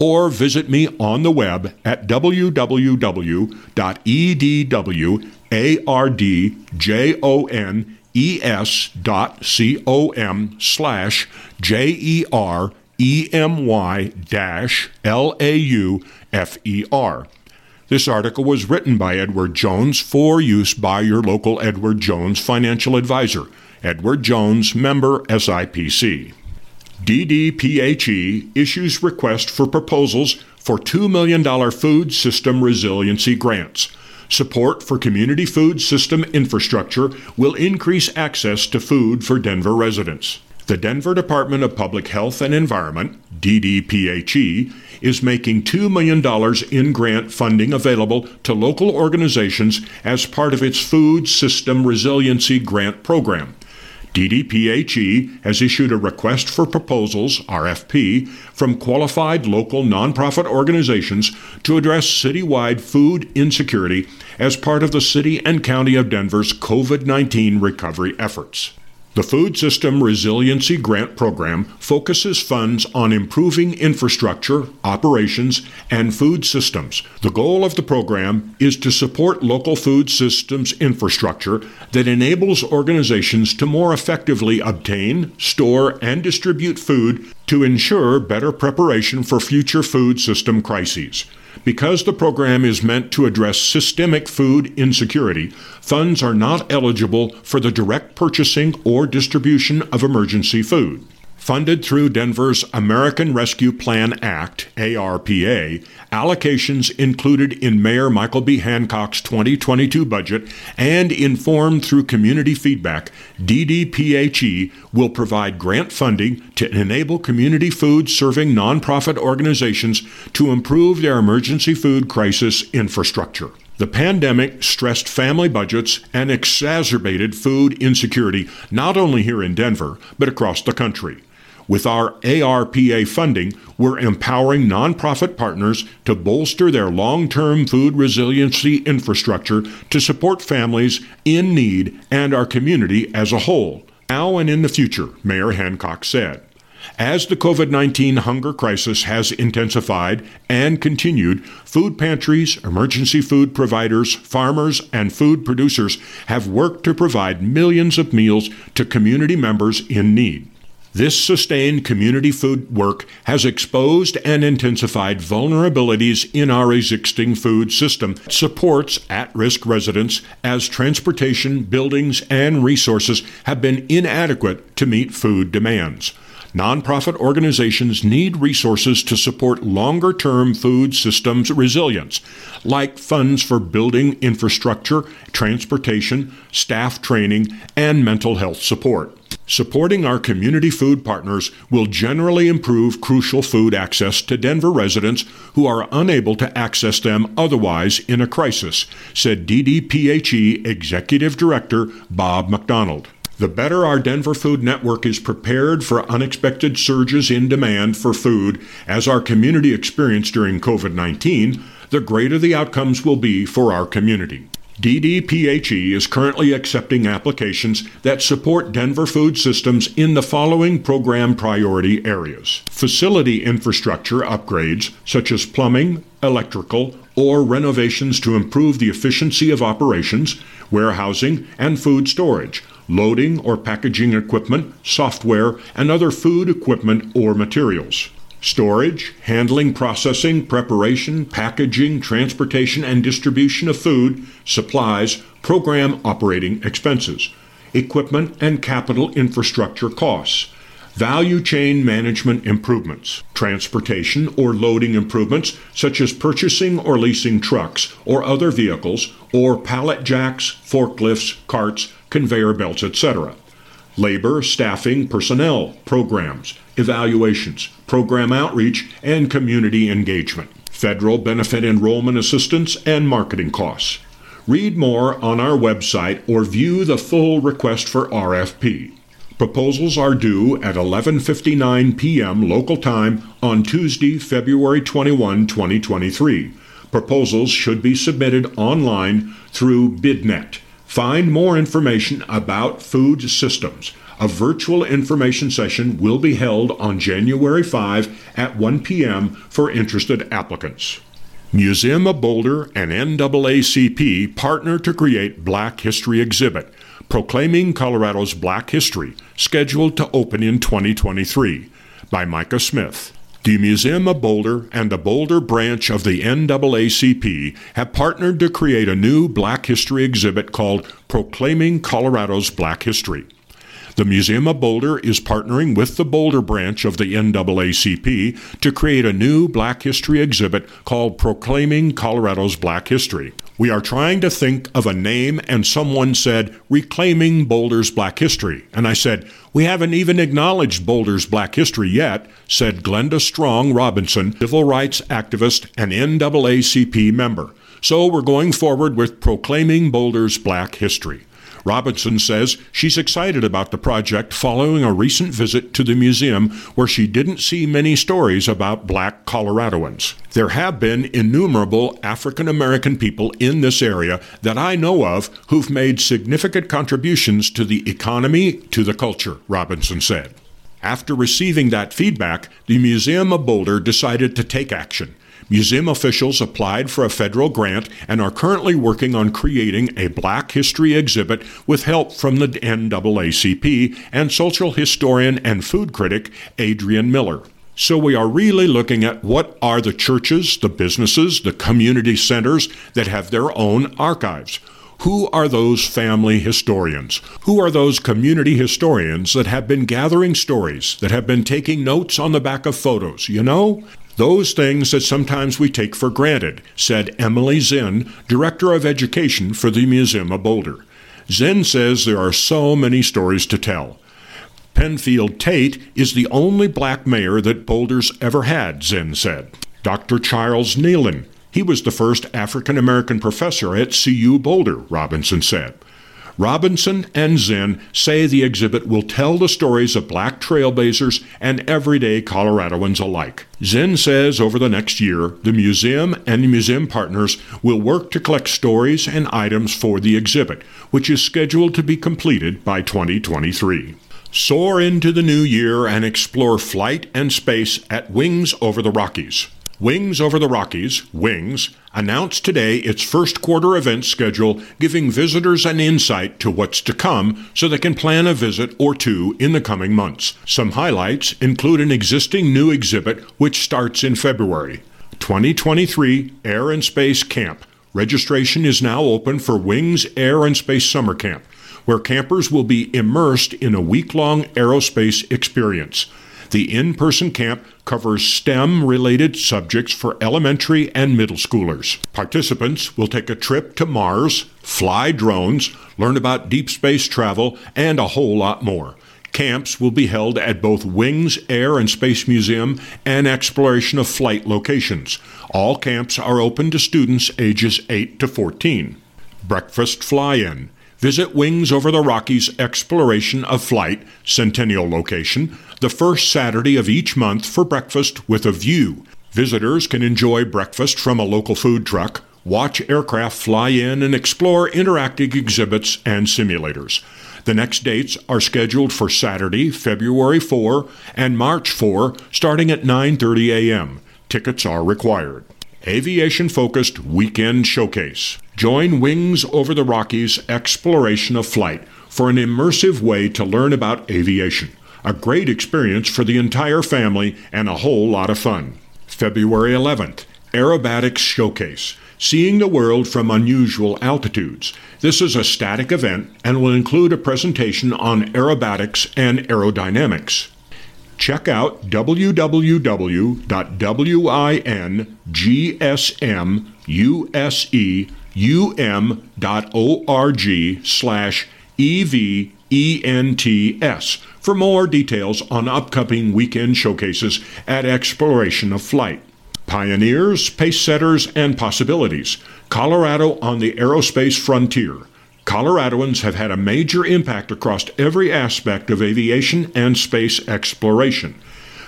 or visit me on the web at www.edwardjones.com slash J-E-R-E-M-Y dash L-A-U-F-E-R. This article was written by Edward Jones for use by your local Edward Jones financial advisor. Edward Jones, member SIPC. DDPHE issues request for proposals for $2 million food system resiliency grants. Support for community food system infrastructure will increase access to food for Denver residents. The Denver Department of Public Health and Environment, DDPHE, is making $2 million in grant funding available to local organizations as part of its Food System Resiliency Grant Program. DDPHE has issued a request for proposals, RFP, from qualified local nonprofit organizations to address citywide food insecurity as part of the City and County of Denver's COVID 19 recovery efforts. The Food System Resiliency Grant Program focuses funds on improving infrastructure, operations, and food systems. The goal of the program is to support local food systems infrastructure that enables organizations to more effectively obtain, store, and distribute food to ensure better preparation for future food system crises. Because the program is meant to address systemic food insecurity, funds are not eligible for the direct purchasing or distribution of emergency food. Funded through Denver's American Rescue Plan Act, ARPA, allocations included in Mayor Michael B. Hancock's 2022 budget and informed through community feedback, DDPHE will provide grant funding to enable community food serving nonprofit organizations to improve their emergency food crisis infrastructure. The pandemic stressed family budgets and exacerbated food insecurity not only here in Denver, but across the country. With our ARPA funding, we're empowering nonprofit partners to bolster their long term food resiliency infrastructure to support families in need and our community as a whole, now and in the future, Mayor Hancock said. As the COVID 19 hunger crisis has intensified and continued, food pantries, emergency food providers, farmers, and food producers have worked to provide millions of meals to community members in need. This sustained community food work has exposed and intensified vulnerabilities in our existing food system, supports at risk residents as transportation, buildings, and resources have been inadequate to meet food demands. Nonprofit organizations need resources to support longer term food systems resilience, like funds for building infrastructure, transportation, staff training, and mental health support. Supporting our community food partners will generally improve crucial food access to Denver residents who are unable to access them otherwise in a crisis, said DDPHE Executive Director Bob McDonald. The better our Denver Food Network is prepared for unexpected surges in demand for food as our community experienced during COVID 19, the greater the outcomes will be for our community. DDPHE is currently accepting applications that support Denver food systems in the following program priority areas. Facility infrastructure upgrades, such as plumbing, electrical, or renovations to improve the efficiency of operations, warehousing, and food storage, loading or packaging equipment, software, and other food equipment or materials storage, handling, processing, preparation, packaging, transportation, and distribution of food, supplies, program operating expenses, equipment and capital infrastructure costs, value chain management improvements, transportation or loading improvements such as purchasing or leasing trucks or other vehicles, or pallet jacks, forklifts, carts, conveyor belts, etc labor, staffing, personnel, programs, evaluations, program outreach, and community engagement, federal benefit enrollment assistance, and marketing costs. Read more on our website or view the full request for RFP. Proposals are due at 11:59 p.m. local time on Tuesday, February 21, 2023. Proposals should be submitted online through BidNet. Find more information about food systems. A virtual information session will be held on January 5 at 1 p.m. for interested applicants. Museum of Boulder and NAACP partner to create Black History exhibit, proclaiming Colorado's Black history, scheduled to open in 2023, by Micah Smith. The Museum of Boulder and the Boulder branch of the NAACP have partnered to create a new Black History exhibit called Proclaiming Colorado's Black History. The Museum of Boulder is partnering with the Boulder branch of the NAACP to create a new Black History exhibit called Proclaiming Colorado's Black History. We are trying to think of a name, and someone said, Reclaiming Boulder's Black History. And I said, We haven't even acknowledged Boulder's Black History yet, said Glenda Strong Robinson, civil rights activist and NAACP member. So we're going forward with Proclaiming Boulder's Black History. Robinson says she's excited about the project following a recent visit to the museum where she didn't see many stories about black Coloradoans. There have been innumerable African American people in this area that I know of who've made significant contributions to the economy, to the culture, Robinson said. After receiving that feedback, the Museum of Boulder decided to take action. Museum officials applied for a federal grant and are currently working on creating a Black History exhibit with help from the NAACP and social historian and food critic Adrian Miller. So we are really looking at what are the churches, the businesses, the community centers that have their own archives. Who are those family historians? Who are those community historians that have been gathering stories, that have been taking notes on the back of photos? You know, those things that sometimes we take for granted, said Emily Zinn, Director of Education for the Museum of Boulder. Zinn says there are so many stories to tell. Penfield Tate is the only black mayor that Boulder's ever had, Zinn said. Dr. Charles Nilon, he was the first African American professor at CU Boulder, Robinson said. Robinson and Zinn say the exhibit will tell the stories of black trailblazers and everyday Coloradoans alike. Zinn says over the next year, the museum and the museum partners will work to collect stories and items for the exhibit, which is scheduled to be completed by 2023. Soar into the new year and explore flight and space at Wings Over the Rockies. Wings Over the Rockies, Wings, announced today its first quarter event schedule, giving visitors an insight to what's to come so they can plan a visit or two in the coming months. Some highlights include an existing new exhibit which starts in February. 2023 Air and Space Camp. Registration is now open for Wings Air and Space Summer Camp, where campers will be immersed in a week long aerospace experience. The in person camp covers STEM related subjects for elementary and middle schoolers. Participants will take a trip to Mars, fly drones, learn about deep space travel, and a whole lot more. Camps will be held at both Wings Air and Space Museum and Exploration of Flight locations. All camps are open to students ages 8 to 14. Breakfast Fly In. Visit Wings Over the Rockies Exploration of Flight, Centennial location, the first Saturday of each month for breakfast with a view. Visitors can enjoy breakfast from a local food truck, watch aircraft fly in, and explore interactive exhibits and simulators. The next dates are scheduled for Saturday, February 4 and March 4, starting at 9:30 a.m. Tickets are required. Aviation focused weekend showcase. Join Wings Over the Rockies exploration of flight for an immersive way to learn about aviation. A great experience for the entire family and a whole lot of fun. February 11th, Aerobatics Showcase. Seeing the world from unusual altitudes. This is a static event and will include a presentation on aerobatics and aerodynamics check out www.wingsmuseum.org slash EVENTS for more details on upcoming weekend showcases at Exploration of Flight. Pioneers, pace setters, and possibilities. Colorado on the aerospace frontier. Coloradoans have had a major impact across every aspect of aviation and space exploration.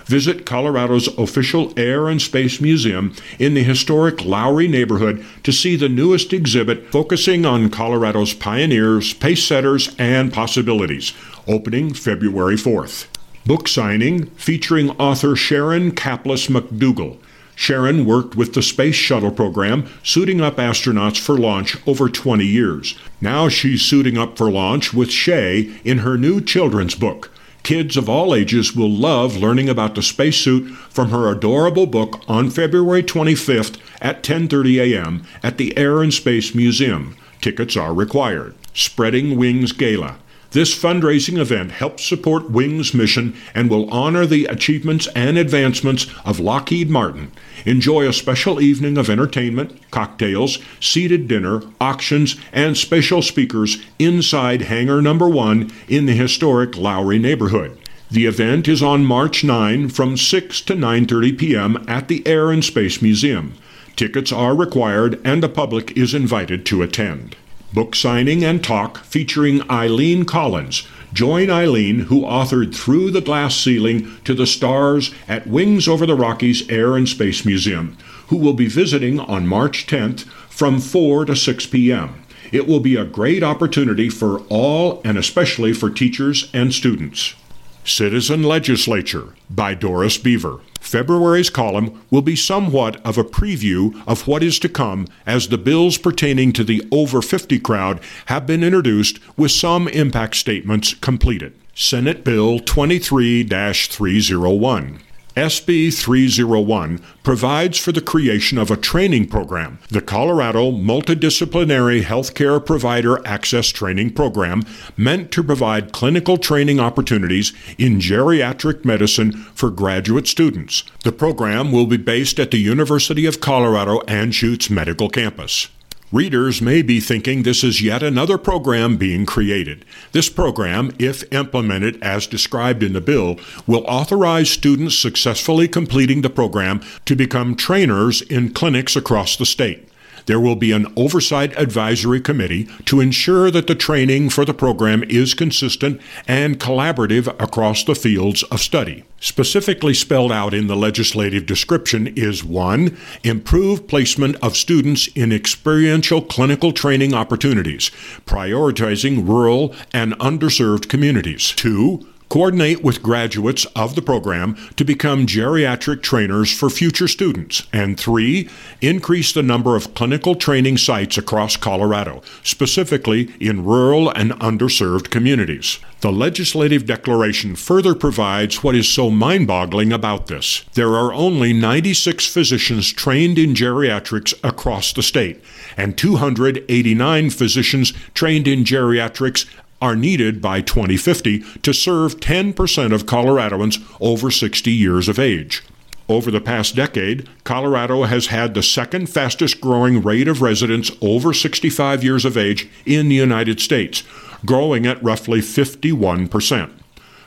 Visit Colorado's official Air and Space Museum in the historic Lowry neighborhood to see the newest exhibit focusing on Colorado's pioneers, pace setters, and possibilities, opening February 4th. Book signing featuring author Sharon Caples McDougle. Sharon worked with the Space Shuttle program, suiting up astronauts for launch over 20 years. Now she's suiting up for launch with Shay in her new children's book. Kids of all ages will love learning about the spacesuit from her adorable book on February 25th at 10:30 a.m. at the Air and Space Museum. Tickets are required. Spreading Wings Gala. This fundraising event helps support Wings' mission and will honor the achievements and advancements of Lockheed Martin. Enjoy a special evening of entertainment, cocktails, seated dinner, auctions, and special speakers inside Hangar Number 1 in the historic Lowry neighborhood. The event is on March 9 from 6 to 9:30 p.m. at the Air and Space Museum. Tickets are required and the public is invited to attend. Book signing and talk featuring Eileen Collins. Join Eileen, who authored Through the Glass Ceiling to the Stars at Wings Over the Rockies Air and Space Museum, who will be visiting on March 10th from 4 to 6 p.m. It will be a great opportunity for all and especially for teachers and students. Citizen Legislature by Doris Beaver. February's column will be somewhat of a preview of what is to come as the bills pertaining to the over 50 crowd have been introduced with some impact statements completed. Senate Bill 23 301. SB 301 provides for the creation of a training program, the Colorado Multidisciplinary Healthcare Provider Access Training Program, meant to provide clinical training opportunities in geriatric medicine for graduate students. The program will be based at the University of Colorado Anschutz Medical Campus. Readers may be thinking this is yet another program being created. This program, if implemented as described in the bill, will authorize students successfully completing the program to become trainers in clinics across the state. There will be an oversight advisory committee to ensure that the training for the program is consistent and collaborative across the fields of study. Specifically spelled out in the legislative description is 1. Improved placement of students in experiential clinical training opportunities, prioritizing rural and underserved communities. 2 coordinate with graduates of the program to become geriatric trainers for future students. And three, increase the number of clinical training sites across Colorado, specifically in rural and underserved communities. The legislative declaration further provides what is so mind boggling about this. There are only 96 physicians trained in geriatrics across the state, and 289 physicians trained in geriatrics are needed by 2050 to serve 10% of Coloradoans over 60 years of age. Over the past decade, Colorado has had the second fastest growing rate of residents over 65 years of age in the United States, growing at roughly 51%.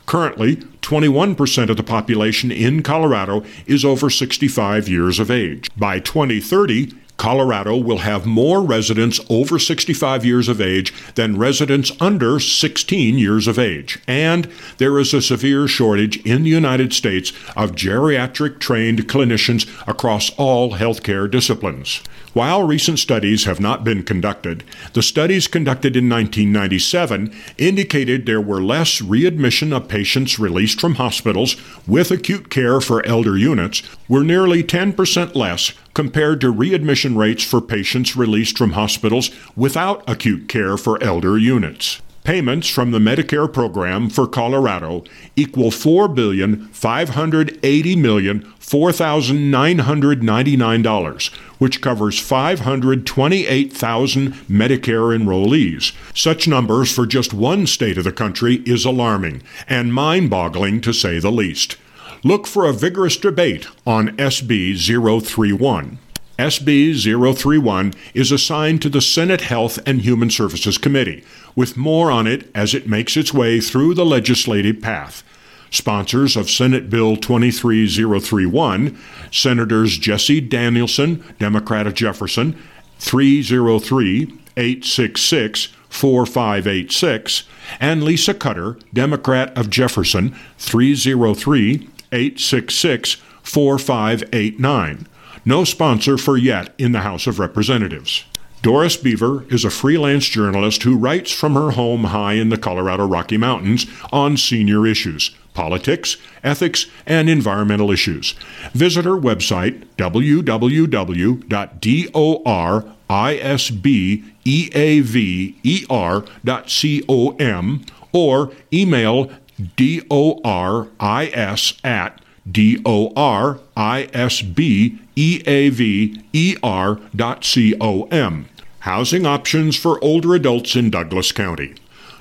Currently, 21% of the population in Colorado is over 65 years of age. By 2030, Colorado will have more residents over 65 years of age than residents under 16 years of age. And there is a severe shortage in the United States of geriatric trained clinicians across all healthcare disciplines. While recent studies have not been conducted, the studies conducted in 1997 indicated there were less readmission of patients released from hospitals with acute care for elder units were nearly 10% less compared to readmission rates for patients released from hospitals without acute care for elder units. Payments from the Medicare program for Colorado equal $4,580,004,999, which covers 528,000 Medicare enrollees. Such numbers for just one state of the country is alarming and mind boggling to say the least. Look for a vigorous debate on SB 031. SB 031 is assigned to the Senate Health and Human Services Committee, with more on it as it makes its way through the legislative path. Sponsors of Senate Bill 23031, Senators Jessie Danielson, Democrat of Jefferson, 303 866 4586, and Lisa Cutter, Democrat of Jefferson, 303 866 4589 no sponsor for yet in the House of Representatives. Doris Beaver is a freelance journalist who writes from her home high in the Colorado Rocky Mountains on senior issues, politics, ethics, and environmental issues. Visit her website, www.dorisbeaver.com, or email D O R I S at D O R I S B E A V E R dot C O M. Housing options for older adults in Douglas County.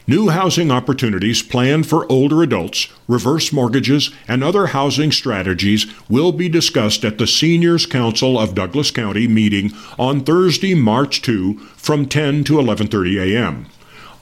New housing opportunities planned for older adults, reverse mortgages, and other housing strategies will be discussed at the Seniors Council of Douglas County meeting on Thursday, March 2 from 10 to 11:30 a.m.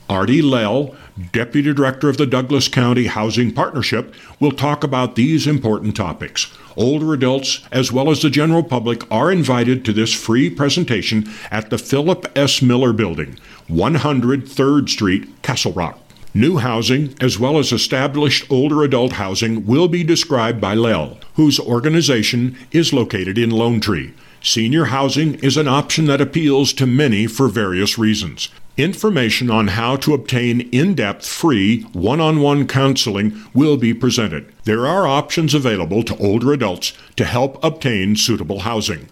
Artie Lell, Deputy Director of the Douglas County Housing Partnership, will talk about these important topics. Older adults, as well as the general public, are invited to this free presentation at the Philip S. Miller Building, 100 3rd Street, Castle Rock. New housing, as well as established older adult housing, will be described by Lell, whose organization is located in Lone Tree. Senior housing is an option that appeals to many for various reasons. Information on how to obtain in depth free one on one counseling will be presented. There are options available to older adults to help obtain suitable housing.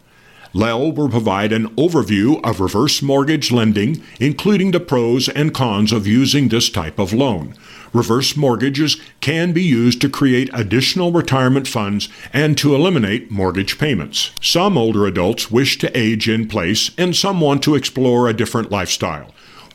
Lell will provide an overview of reverse mortgage lending, including the pros and cons of using this type of loan. Reverse mortgages can be used to create additional retirement funds and to eliminate mortgage payments. Some older adults wish to age in place and some want to explore a different lifestyle.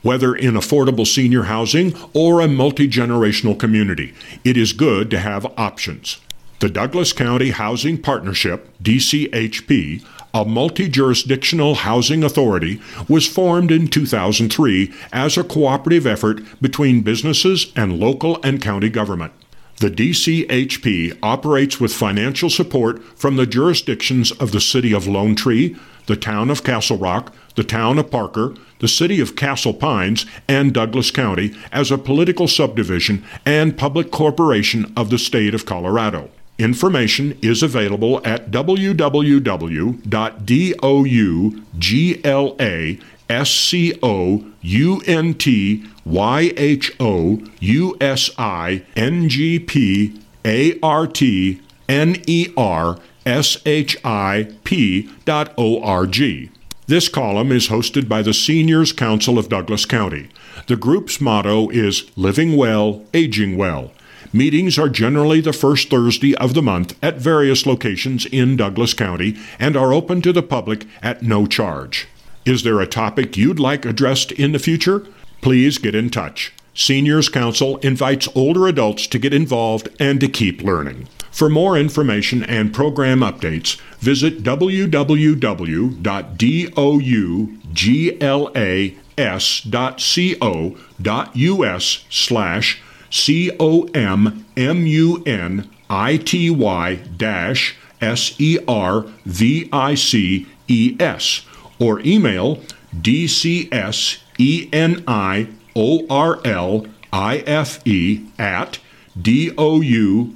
Whether in affordable senior housing or a multi generational community, it is good to have options. The Douglas County Housing Partnership, DCHP, a multi jurisdictional housing authority, was formed in 2003 as a cooperative effort between businesses and local and county government. The DCHP operates with financial support from the jurisdictions of the City of Lone Tree, the Town of Castle Rock, the Town of Parker, the City of Castle Pines, and Douglas County as a political subdivision and public corporation of the state of Colorado. Information is available at www.dougyuntyshipuneship.org. This column is hosted by the Seniors Council of Douglas County. The group's motto is Living Well, Aging Well. Meetings are generally the first Thursday of the month at various locations in Douglas County and are open to the public at no charge. Is there a topic you'd like addressed in the future? Please get in touch. Seniors Council invites older adults to get involved and to keep learning. For more information and program updates, visit www.douglas.co.us slash C O M M U N I T Y dash S E R V I C E S or at D-O-U-G-L-A-S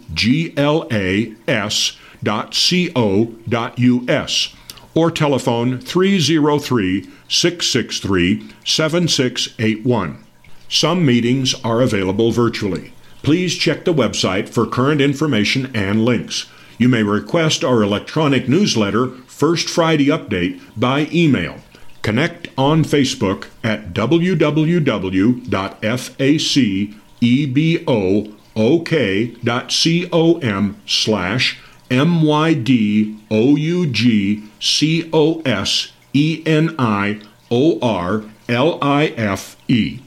dot C-O dot U-S or telephone 303 663 7681. Some meetings are available virtually. Please check the website for current information and links. You may request our electronic newsletter, First Friday Update, by email. Connect on Facebook at www.facebook.com slash M-Y-D-O-U-G-C-O-S-E-N-I-O-R-L-I-F-E.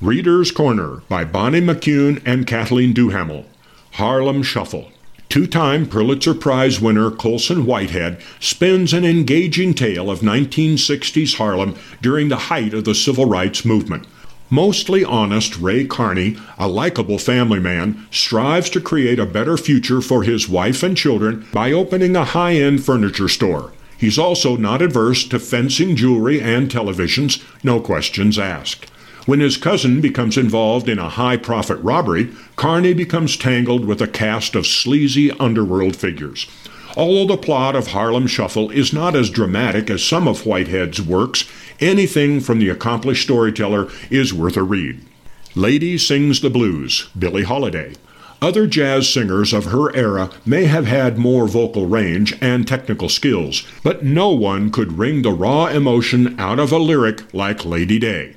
Reader's Corner by Bonnie McCune and Kathleen Duhamel. Harlem Shuffle. Two time Pulitzer Prize winner Colson Whitehead spins an engaging tale of 1960s Harlem during the height of the civil rights movement. Mostly honest Ray Carney, a likable family man, strives to create a better future for his wife and children by opening a high end furniture store. He's also not averse to fencing jewelry and televisions, no questions asked. When his cousin becomes involved in a high profit robbery, Carney becomes tangled with a cast of sleazy underworld figures. Although the plot of Harlem Shuffle is not as dramatic as some of Whitehead's works, anything from the accomplished storyteller is worth a read. Lady Sings the Blues, Billie Holiday. Other jazz singers of her era may have had more vocal range and technical skills, but no one could wring the raw emotion out of a lyric like Lady Day.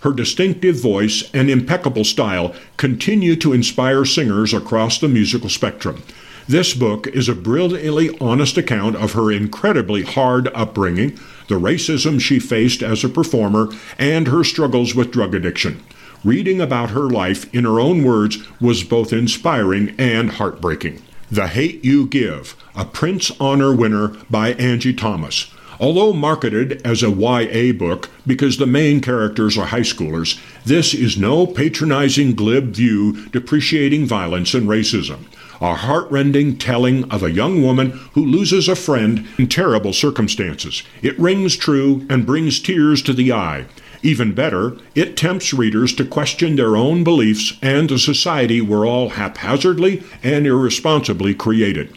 Her distinctive voice and impeccable style continue to inspire singers across the musical spectrum. This book is a brilliantly honest account of her incredibly hard upbringing, the racism she faced as a performer, and her struggles with drug addiction. Reading about her life in her own words was both inspiring and heartbreaking. The Hate You Give, a Printz Honor winner by Angie Thomas. Although marketed as a YA book because the main characters are high schoolers, this is no patronizing glib view depreciating violence and racism. A heartrending telling of a young woman who loses a friend in terrible circumstances. It rings true and brings tears to the eye. Even better, it tempts readers to question their own beliefs and the society we're all haphazardly and irresponsibly created.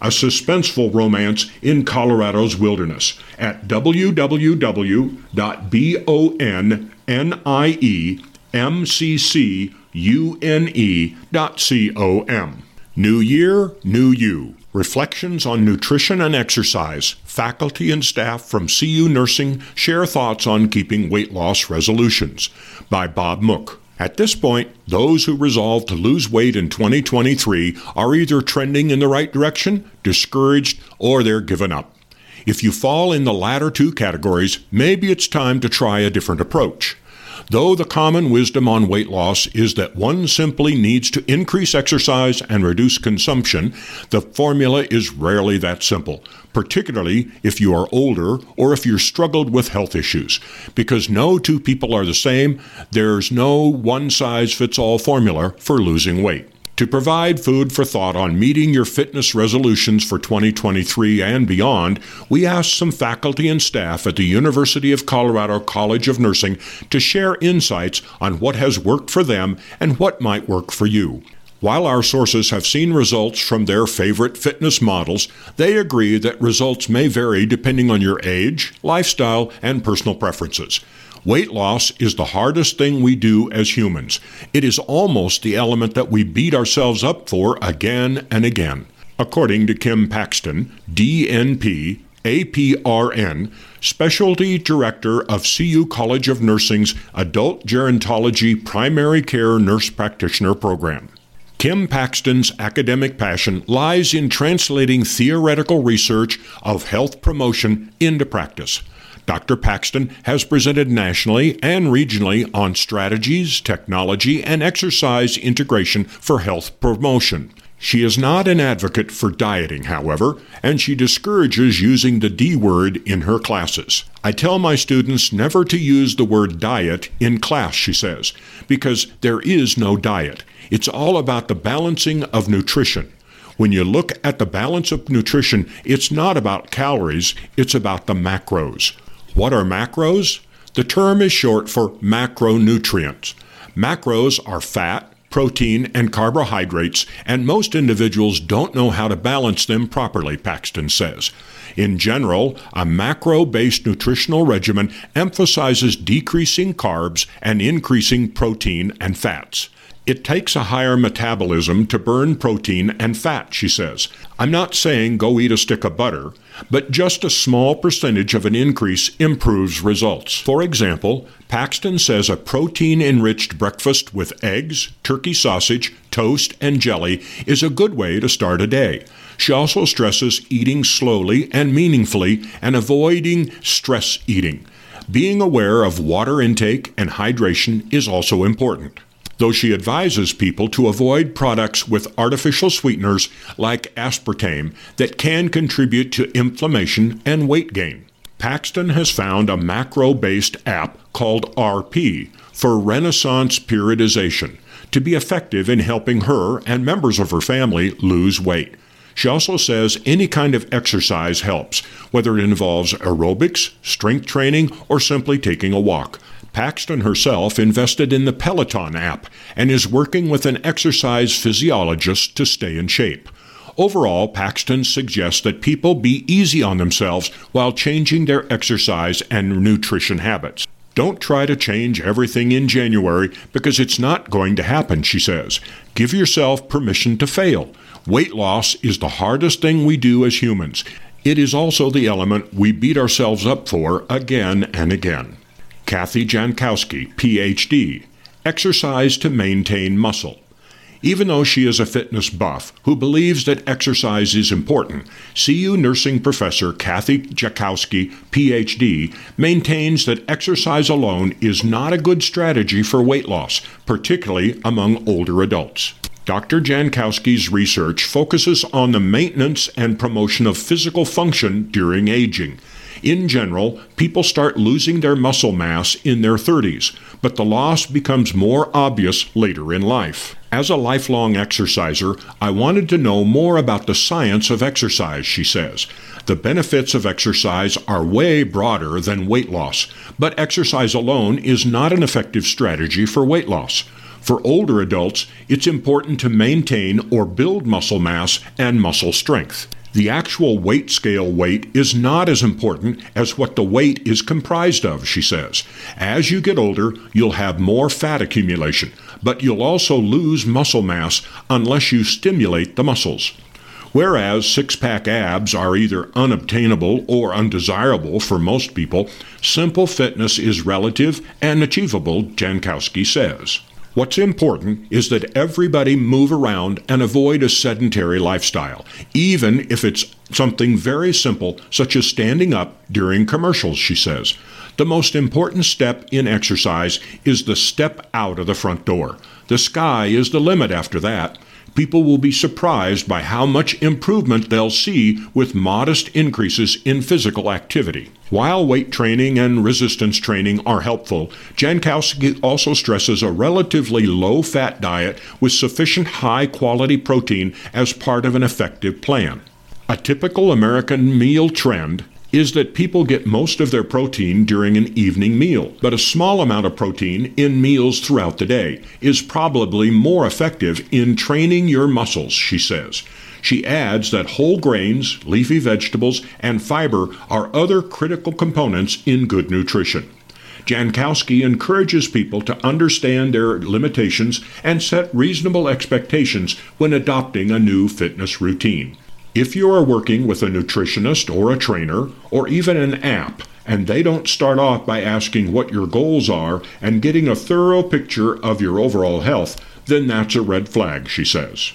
a suspenseful romance in Colorado's wilderness at www.bonniemccune.com. New Year, New You. Reflections on Nutrition and Exercise. Faculty and staff from CU Nursing share thoughts on keeping weight loss resolutions by Bob Mook. At this point, those who resolve to lose weight in 2023 are either trending in the right direction, discouraged, or they're given up. If you fall in the latter two categories, maybe it's time to try a different approach. Though the common wisdom on weight loss is that one simply needs to increase exercise and reduce consumption, the formula is rarely that simple, particularly if you are older or if you've struggled with health issues. Because no two people are the same, there's no one size fits all formula for losing weight. To provide food for thought on meeting your fitness resolutions for 2023 and beyond, we asked some faculty and staff at the University of Colorado College of Nursing to share insights on what has worked for them and what might work for you. While our sources have seen results from their favorite fitness models, they agree that results may vary depending on your age, lifestyle, and personal preferences. Weight loss is the hardest thing we do as humans. It is almost the element that we beat ourselves up for again and again. According to Kim Paxton, DNP, APRN, Specialty Director of CU College of Nursing's Adult Gerontology Primary Care Nurse Practitioner Program. Kim Paxton's academic passion lies in translating theoretical research of health promotion into practice. Dr. Paxton has presented nationally and regionally on strategies, technology, and exercise integration for health promotion. She is not an advocate for dieting, however, and she discourages using the D word in her classes. I tell my students never to use the word diet in class, she says, because there is no diet. It's all about the balancing of nutrition. When you look at the balance of nutrition, it's not about calories, it's about the macros. What are macros? The term is short for macronutrients. Macros are fat, protein, and carbohydrates, and most individuals don't know how to balance them properly, Paxton says. In general, a macro based nutritional regimen emphasizes decreasing carbs and increasing protein and fats. It takes a higher metabolism to burn protein and fat, she says. I'm not saying go eat a stick of butter, but just a small percentage of an increase improves results. For example, Paxton says a protein enriched breakfast with eggs, turkey sausage, toast, and jelly is a good way to start a day. She also stresses eating slowly and meaningfully and avoiding stress eating. Being aware of water intake and hydration is also important though she advises people to avoid products with artificial sweeteners like aspartame that can contribute to inflammation and weight gain. Paxton has found a macro based app called RP for Renaissance Periodization to be effective in helping her and members of her family lose weight. She also says any kind of exercise helps, whether it involves aerobics, strength training, or simply taking a walk. Paxton herself invested in the Peloton app and is working with an exercise physiologist to stay in shape. Overall, Paxton suggests that people be easy on themselves while changing their exercise and nutrition habits. Don't try to change everything in January because it's not going to happen, she says. Give yourself permission to fail. Weight loss is the hardest thing we do as humans. It is also the element we beat ourselves up for again and again. Kathy Jankowski, PhD. Exercise to maintain muscle. Even though she is a fitness buff who believes that exercise is important, CU nursing professor Kathy Jankowski, PhD, maintains that exercise alone is not a good strategy for weight loss, particularly among older adults. Dr. Jankowski's research focuses on the maintenance and promotion of physical function during aging. In general, people start losing their muscle mass in their 30s, but the loss becomes more obvious later in life. As a lifelong exerciser, I wanted to know more about the science of exercise, she says. The benefits of exercise are way broader than weight loss, but exercise alone is not an effective strategy for weight loss. For older adults, it's important to maintain or build muscle mass and muscle strength. The actual weight scale weight is not as important as what the weight is comprised of, she says. As you get older, you'll have more fat accumulation, but you'll also lose muscle mass unless you stimulate the muscles. Whereas six pack abs are either unobtainable or undesirable for most people, simple fitness is relative and achievable, Jankowski says. What's important is that everybody move around and avoid a sedentary lifestyle, even if it's something very simple, such as standing up during commercials, she says. The most important step in exercise is the step out of the front door. The sky is the limit after that people will be surprised by how much improvement they'll see with modest increases in physical activity. While weight training and resistance training are helpful, Jankowski also stresses a relatively low fat diet with sufficient high quality protein as part of an effective plan. A typical American meal trend is that people get most of their protein during an evening meal, but a small amount of protein in meals throughout the day is probably more effective in training your muscles, she says. She adds that whole grains, leafy vegetables, and fiber are other critical components in good nutrition. Jankowski encourages people to understand their limitations and set reasonable expectations when adopting a new fitness routine. If you are working with a nutritionist or a trainer or even an app, and they don't start off by asking what your goals are and getting a thorough picture of your overall health, then that's a red flag, she says.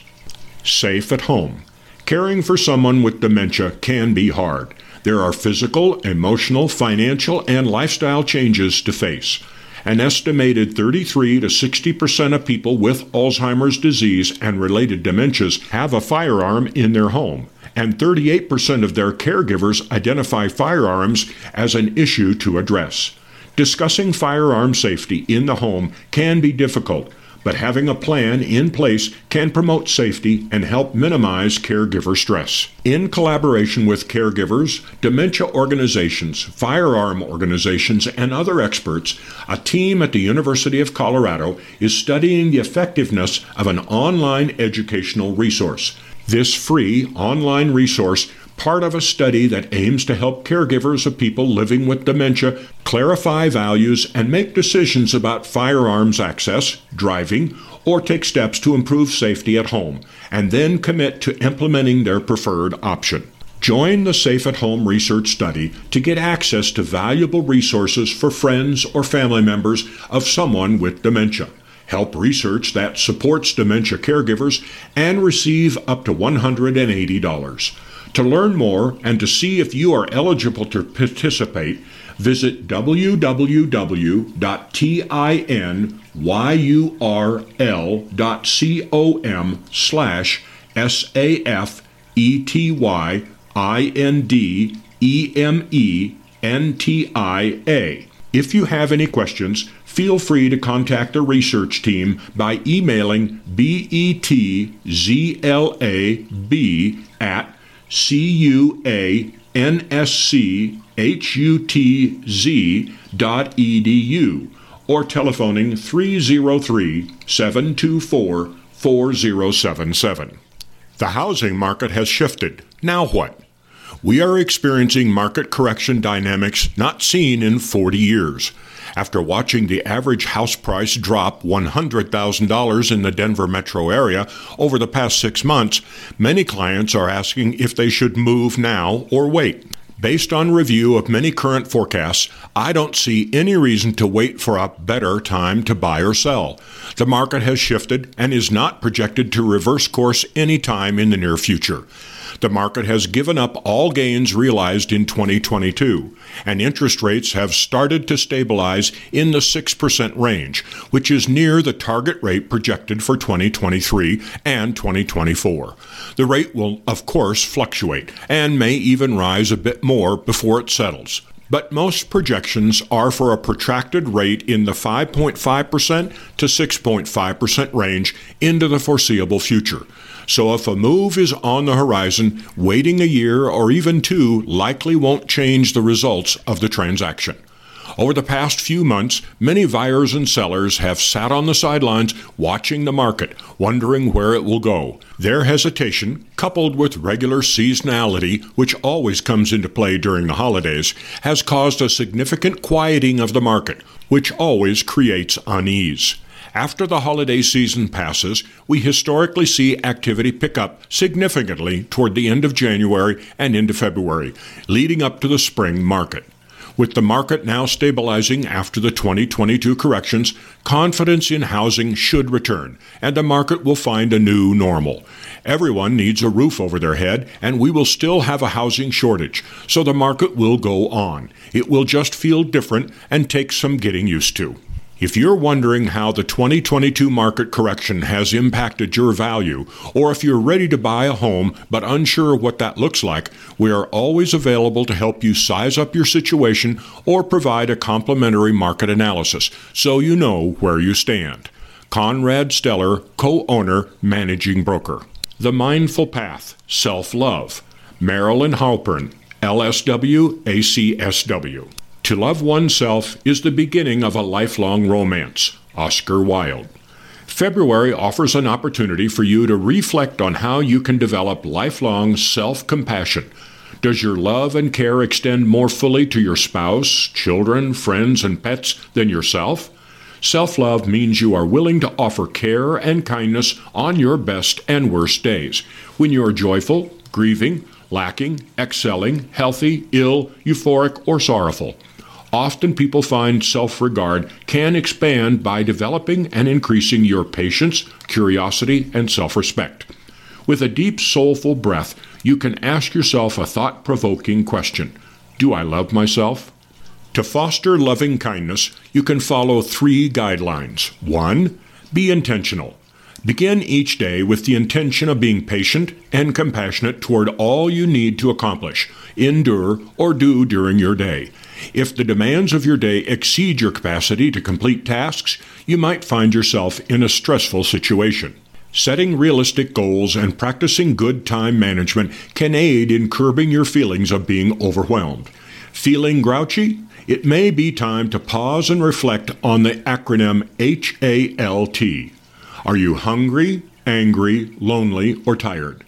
Safe at home. Caring for someone with dementia can be hard. There are physical, emotional, financial, and lifestyle changes to face. An estimated 33 to 60 percent of people with Alzheimer's disease and related dementias have a firearm in their home and 38% of their caregivers identify firearms as an issue to address. Discussing firearm safety in the home can be difficult, but having a plan in place can promote safety and help minimize caregiver stress. In collaboration with caregivers, dementia organizations, firearm organizations, and other experts, a team at the University of Colorado is studying the effectiveness of an online educational resource. This free online resource part of a study that aims to help caregivers of people living with dementia clarify values and make decisions about firearms access, driving, or take steps to improve safety at home, and then commit to implementing their preferred option. Join the Safe at Home research study to get access to valuable resources for friends or family members of someone with dementia help research that supports dementia caregivers, and receive up to $180. To learn more and to see if you are eligible to participate, visit www.tinyurl.com slash S-A-F-E-T-Y-I-N-D-E-M-E-N-T-I-A. If you have any questions, feel free to contact the research team by emailing betzlab at cuanschutz dot edu or telephoning 303 724 4077. The housing market has shifted. Now what? We are experiencing market correction dynamics not seen in 40 years. After watching the average house price drop $100,000 in the Denver metro area over the past six months, many clients are asking if they should move now or wait. Based on review of many current forecasts, I don't see any reason to wait for a better time to buy or sell. The market has shifted and is not projected to reverse course anytime in the near future. The market has given up all gains realized in 2022, and interest rates have started to stabilize in the 6% range, which is near the target rate projected for 2023 and 2024. The rate will, of course, fluctuate and may even rise a bit more before it settles but most projections are for a protracted rate in the 5.5% to 6.5% range into the foreseeable future. So if a move is on the horizon, waiting a year or even two likely won't change the results of the transaction. Over the past few months, many buyers and sellers have sat on the sidelines watching the market, wondering where it will go. Their hesitation, coupled with regular seasonality, which always comes into play during the holidays, has caused a significant quieting of the market, which always creates unease. After the holiday season passes, we historically see activity pick up significantly toward the end of January and into February, leading up to the spring market. With the market now stabilizing after the 2022 corrections, confidence in housing should return, and the market will find a new normal. Everyone needs a roof over their head, and we will still have a housing shortage, so the market will go on. It will just feel different and take some getting used to. If you're wondering how the 2022 market correction has impacted your value, or if you're ready to buy a home but unsure what that looks like, we are always available to help you size up your situation or provide a complimentary market analysis so you know where you stand. Conrad Steller, co owner, managing broker. The Mindful Path, Self Love. Marilyn Halpern, LSW ACSW. To love oneself is the beginning of a lifelong romance. Oscar Wilde. February offers an opportunity for you to reflect on how you can develop lifelong self compassion. Does your love and care extend more fully to your spouse, children, friends, and pets than yourself? Self love means you are willing to offer care and kindness on your best and worst days. When you are joyful, grieving, lacking, excelling, healthy, ill, euphoric, or sorrowful. Often people find self regard can expand by developing and increasing your patience, curiosity, and self respect. With a deep, soulful breath, you can ask yourself a thought provoking question Do I love myself? To foster loving kindness, you can follow three guidelines. One, be intentional. Begin each day with the intention of being patient and compassionate toward all you need to accomplish, endure, or do during your day. If the demands of your day exceed your capacity to complete tasks, you might find yourself in a stressful situation. Setting realistic goals and practicing good time management can aid in curbing your feelings of being overwhelmed. Feeling grouchy? It may be time to pause and reflect on the acronym HALT. Are you hungry, angry, lonely, or tired?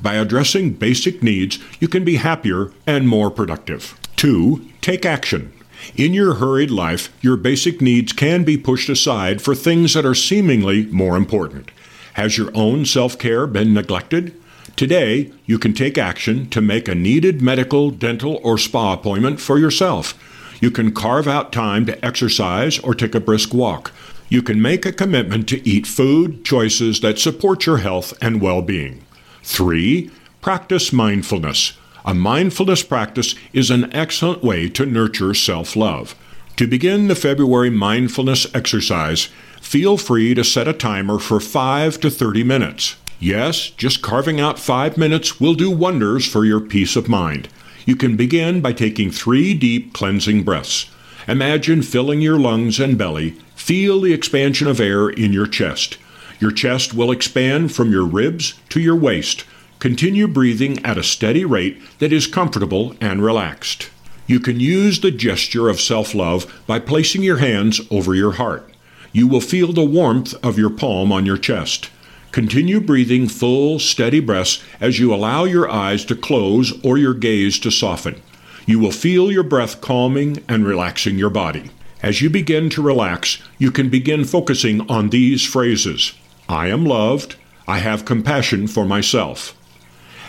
By addressing basic needs, you can be happier and more productive. 2. Take action. In your hurried life, your basic needs can be pushed aside for things that are seemingly more important. Has your own self care been neglected? Today, you can take action to make a needed medical, dental, or spa appointment for yourself. You can carve out time to exercise or take a brisk walk. You can make a commitment to eat food choices that support your health and well being. 3. Practice mindfulness. A mindfulness practice is an excellent way to nurture self love. To begin the February mindfulness exercise, feel free to set a timer for 5 to 30 minutes. Yes, just carving out 5 minutes will do wonders for your peace of mind. You can begin by taking three deep cleansing breaths. Imagine filling your lungs and belly. Feel the expansion of air in your chest. Your chest will expand from your ribs to your waist Continue breathing at a steady rate that is comfortable and relaxed. You can use the gesture of self love by placing your hands over your heart. You will feel the warmth of your palm on your chest. Continue breathing full, steady breaths as you allow your eyes to close or your gaze to soften. You will feel your breath calming and relaxing your body. As you begin to relax, you can begin focusing on these phrases I am loved. I have compassion for myself.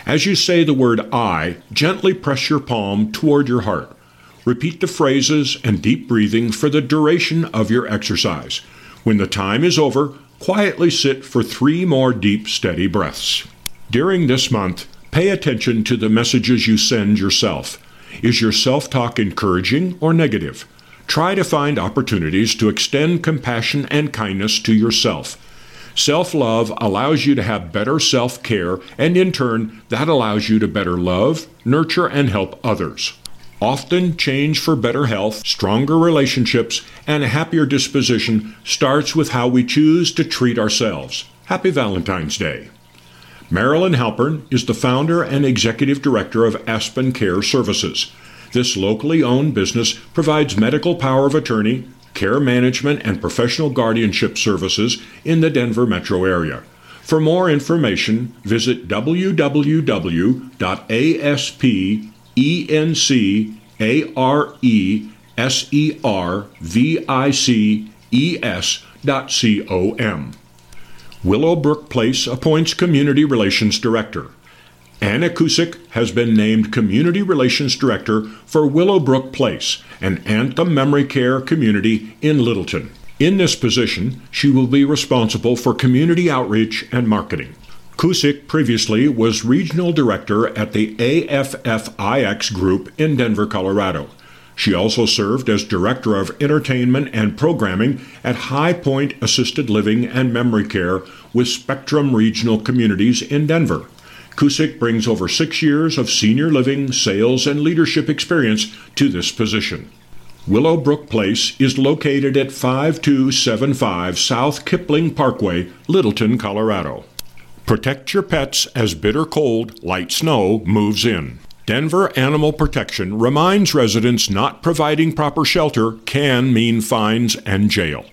As you say the word I, gently press your palm toward your heart. Repeat the phrases and deep breathing for the duration of your exercise. When the time is over, quietly sit for three more deep, steady breaths. During this month, pay attention to the messages you send yourself. Is your self talk encouraging or negative? Try to find opportunities to extend compassion and kindness to yourself. Self love allows you to have better self care, and in turn, that allows you to better love, nurture, and help others. Often, change for better health, stronger relationships, and a happier disposition starts with how we choose to treat ourselves. Happy Valentine's Day. Marilyn Halpern is the founder and executive director of Aspen Care Services. This locally owned business provides medical power of attorney, care management, and professional guardianship services in the Denver metro area. For more information, visit www.asp E N C A R E S E R V I C E S dot C O M. Willowbrook Place appoints Community Relations Director. Anna Kusick has been named Community Relations Director for Willowbrook Place, an Anthem Memory Care community in Littleton. In this position, she will be responsible for community outreach and marketing. Kusick previously was regional director at the AFFIX Group in Denver, Colorado. She also served as director of entertainment and programming at High Point Assisted Living and Memory Care with Spectrum Regional Communities in Denver. Kusick brings over six years of senior living, sales, and leadership experience to this position. Willowbrook Place is located at 5275 South Kipling Parkway, Littleton, Colorado. Protect your pets as bitter cold, light snow moves in. Denver Animal Protection reminds residents not providing proper shelter can mean fines and jail.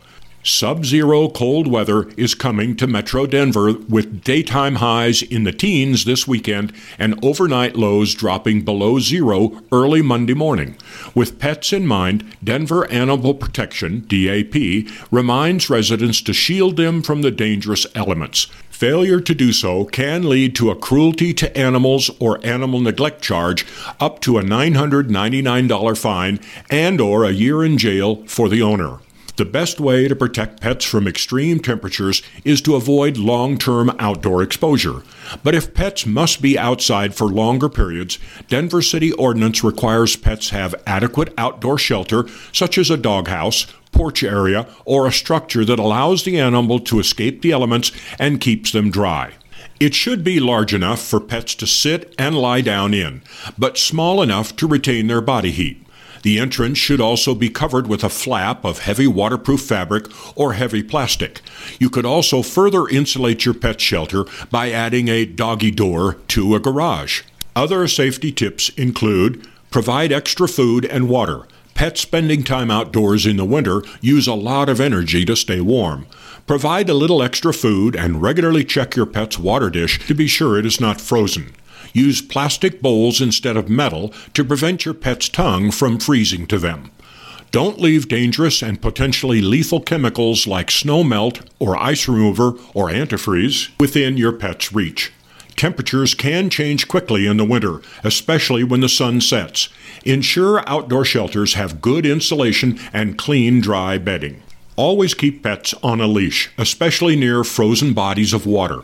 Sub zero cold weather is coming to Metro Denver with daytime highs in the teens this weekend and overnight lows dropping below zero early Monday morning. With pets in mind, Denver Animal Protection, DAP, reminds residents to shield them from the dangerous elements. Failure to do so can lead to a cruelty to animals or animal neglect charge up to a $999 fine and or a year in jail for the owner. The best way to protect pets from extreme temperatures is to avoid long term outdoor exposure. But if pets must be outside for longer periods, Denver City Ordinance requires pets have adequate outdoor shelter, such as a doghouse, porch area, or a structure that allows the animal to escape the elements and keeps them dry. It should be large enough for pets to sit and lie down in, but small enough to retain their body heat. The entrance should also be covered with a flap of heavy waterproof fabric or heavy plastic. You could also further insulate your pet shelter by adding a doggy door to a garage. Other safety tips include provide extra food and water. Pets spending time outdoors in the winter use a lot of energy to stay warm. Provide a little extra food and regularly check your pet's water dish to be sure it is not frozen. Use plastic bowls instead of metal to prevent your pet's tongue from freezing to them. Don't leave dangerous and potentially lethal chemicals like snow melt or ice remover or antifreeze within your pet's reach. Temperatures can change quickly in the winter, especially when the sun sets. Ensure outdoor shelters have good insulation and clean, dry bedding. Always keep pets on a leash, especially near frozen bodies of water.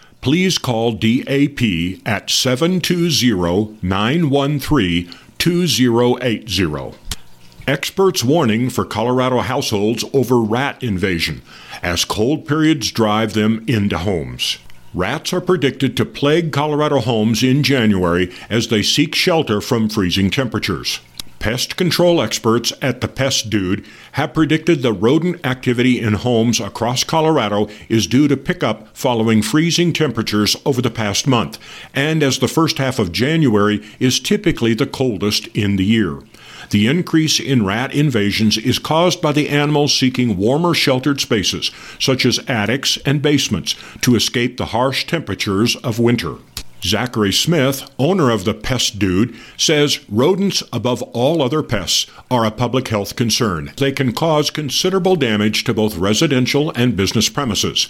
please call DAP at 720 913 2080. Experts warning for Colorado households over rat invasion as cold periods drive them into homes. Rats are predicted to plague Colorado homes in January as they seek shelter from freezing temperatures. Pest control experts at the Pest Dude have predicted the rodent activity in homes across Colorado is due to pick up following freezing temperatures over the past month, and as the first half of January is typically the coldest in the year. The increase in rat invasions is caused by the animals seeking warmer sheltered spaces, such as attics and basements, to escape the harsh temperatures of winter. Zachary Smith, owner of the Pest Dude, says rodents, above all other pests, are a public health concern. They can cause considerable damage to both residential and business premises.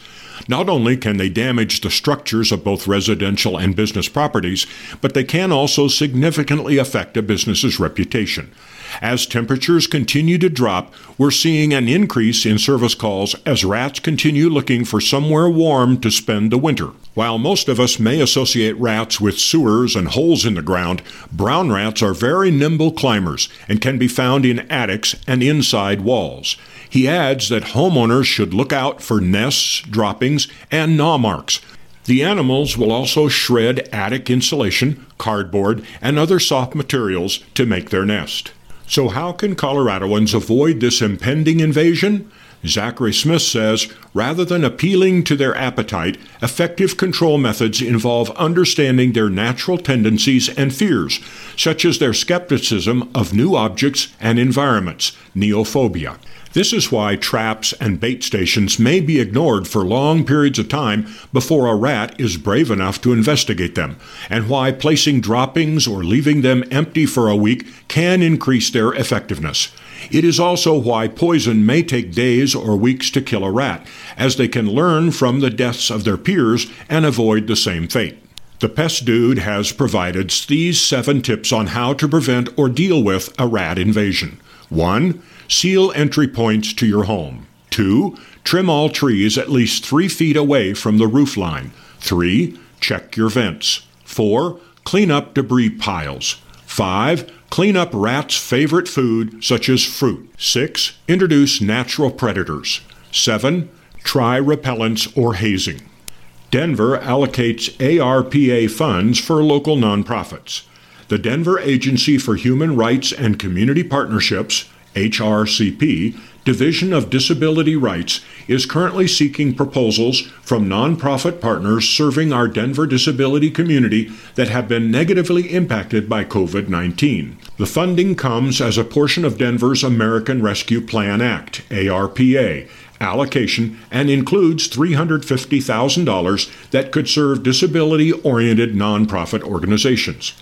Not only can they damage the structures of both residential and business properties, but they can also significantly affect a business's reputation. As temperatures continue to drop, we're seeing an increase in service calls as rats continue looking for somewhere warm to spend the winter. While most of us may associate rats with sewers and holes in the ground, brown rats are very nimble climbers and can be found in attics and inside walls. He adds that homeowners should look out for nests, droppings, and gnaw marks. The animals will also shred attic insulation, cardboard, and other soft materials to make their nest. So, how can Coloradoans avoid this impending invasion? Zachary Smith says rather than appealing to their appetite, effective control methods involve understanding their natural tendencies and fears, such as their skepticism of new objects and environments, neophobia. This is why traps and bait stations may be ignored for long periods of time before a rat is brave enough to investigate them, and why placing droppings or leaving them empty for a week can increase their effectiveness. It is also why poison may take days or weeks to kill a rat, as they can learn from the deaths of their peers and avoid the same fate. The Pest Dude has provided these seven tips on how to prevent or deal with a rat invasion. 1. Seal entry points to your home. 2. Trim all trees at least 3 feet away from the roof line. 3. Check your vents. 4. Clean up debris piles. 5. Clean up rats' favorite food, such as fruit. 6. Introduce natural predators. 7. Try repellents or hazing. Denver allocates ARPA funds for local nonprofits. The Denver Agency for Human Rights and Community Partnerships HRCP, Division of Disability Rights, is currently seeking proposals from nonprofit partners serving our Denver disability community that have been negatively impacted by COVID 19. The funding comes as a portion of Denver's American Rescue Plan Act, ARPA, allocation and includes $350,000 that could serve disability oriented nonprofit organizations.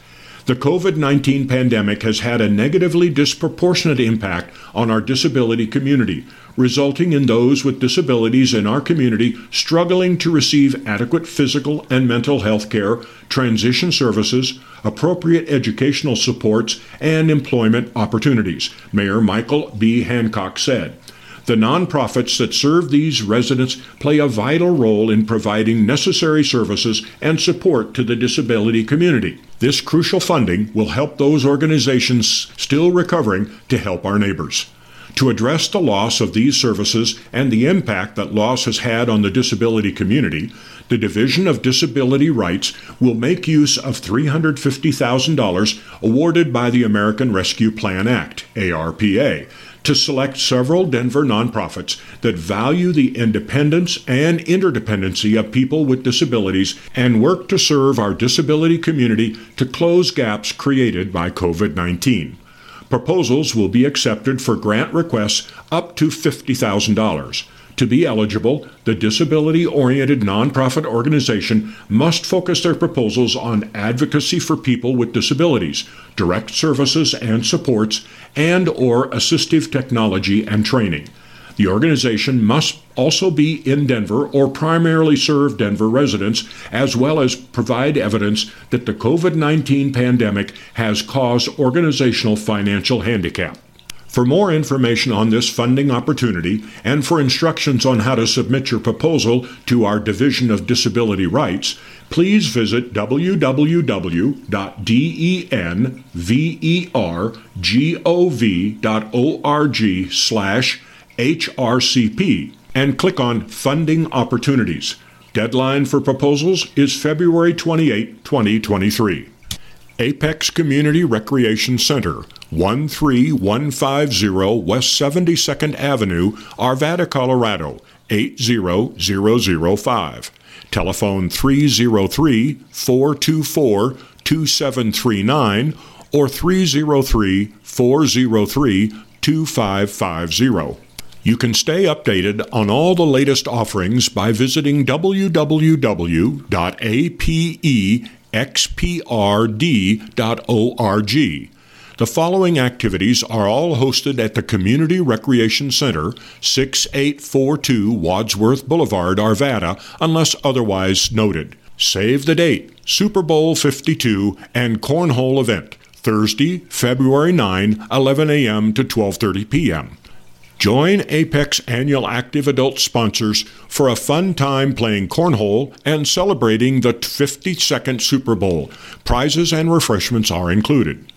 The COVID 19 pandemic has had a negatively disproportionate impact on our disability community, resulting in those with disabilities in our community struggling to receive adequate physical and mental health care, transition services, appropriate educational supports, and employment opportunities, Mayor Michael B. Hancock said. The nonprofits that serve these residents play a vital role in providing necessary services and support to the disability community. This crucial funding will help those organizations still recovering to help our neighbors. To address the loss of these services and the impact that loss has had on the disability community, the Division of Disability Rights will make use of $350,000 awarded by the American Rescue Plan Act, ARPA, to select several Denver nonprofits that value the independence and interdependency of people with disabilities and work to serve our disability community to close gaps created by COVID 19. Proposals will be accepted for grant requests up to $50,000. To be eligible, the disability oriented nonprofit organization must focus their proposals on advocacy for people with disabilities, direct services and supports, and or assistive technology and training. The organization must also be in Denver or primarily serve Denver residents, as well as provide evidence that the COVID 19 pandemic has caused organizational financial handicap. For more information on this funding opportunity and for instructions on how to submit your proposal to our Division of Disability Rights, please visit www.denvergov.org slash HRCP and click on Funding Opportunities. Deadline for proposals is February 28, 2023. Apex Community Recreation Center, 13150 West 72nd Avenue, Arvada, Colorado, 80005. Telephone 303 424 2739 or 303 403 2550. You can stay updated on all the latest offerings by visiting www.apexprd.org. The following activities are all hosted at the Community Recreation Center, 6842 Wadsworth Boulevard, Arvada, unless otherwise noted. Save the date Super Bowl 52 and Cornhole event, Thursday, February 9, 11 a.m. to 12:30 p.m. Join Apex Annual Active Adult sponsors for a fun time playing cornhole and celebrating the 52nd Super Bowl. Prizes and refreshments are included.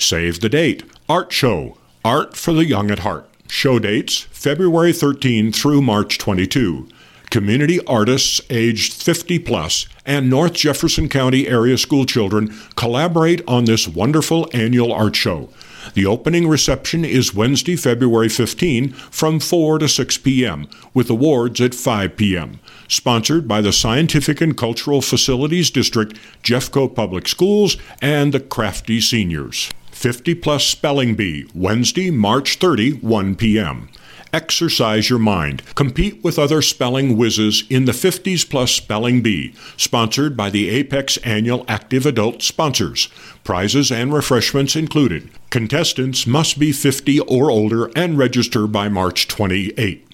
Save the date. Art Show. Art for the Young at Heart. Show dates February 13 through March 22. Community artists aged 50 plus and North Jefferson County area school children collaborate on this wonderful annual art show. The opening reception is Wednesday, February 15 from 4 to 6 p.m., with awards at 5 p.m. Sponsored by the Scientific and Cultural Facilities District, Jeffco Public Schools, and the Crafty Seniors. 50 Plus Spelling Bee, Wednesday, March 30, 1 p.m. Exercise your mind. Compete with other spelling whizzes in the 50s Plus Spelling Bee, sponsored by the Apex Annual Active Adult sponsors. Prizes and refreshments included. Contestants must be 50 or older and register by March 28.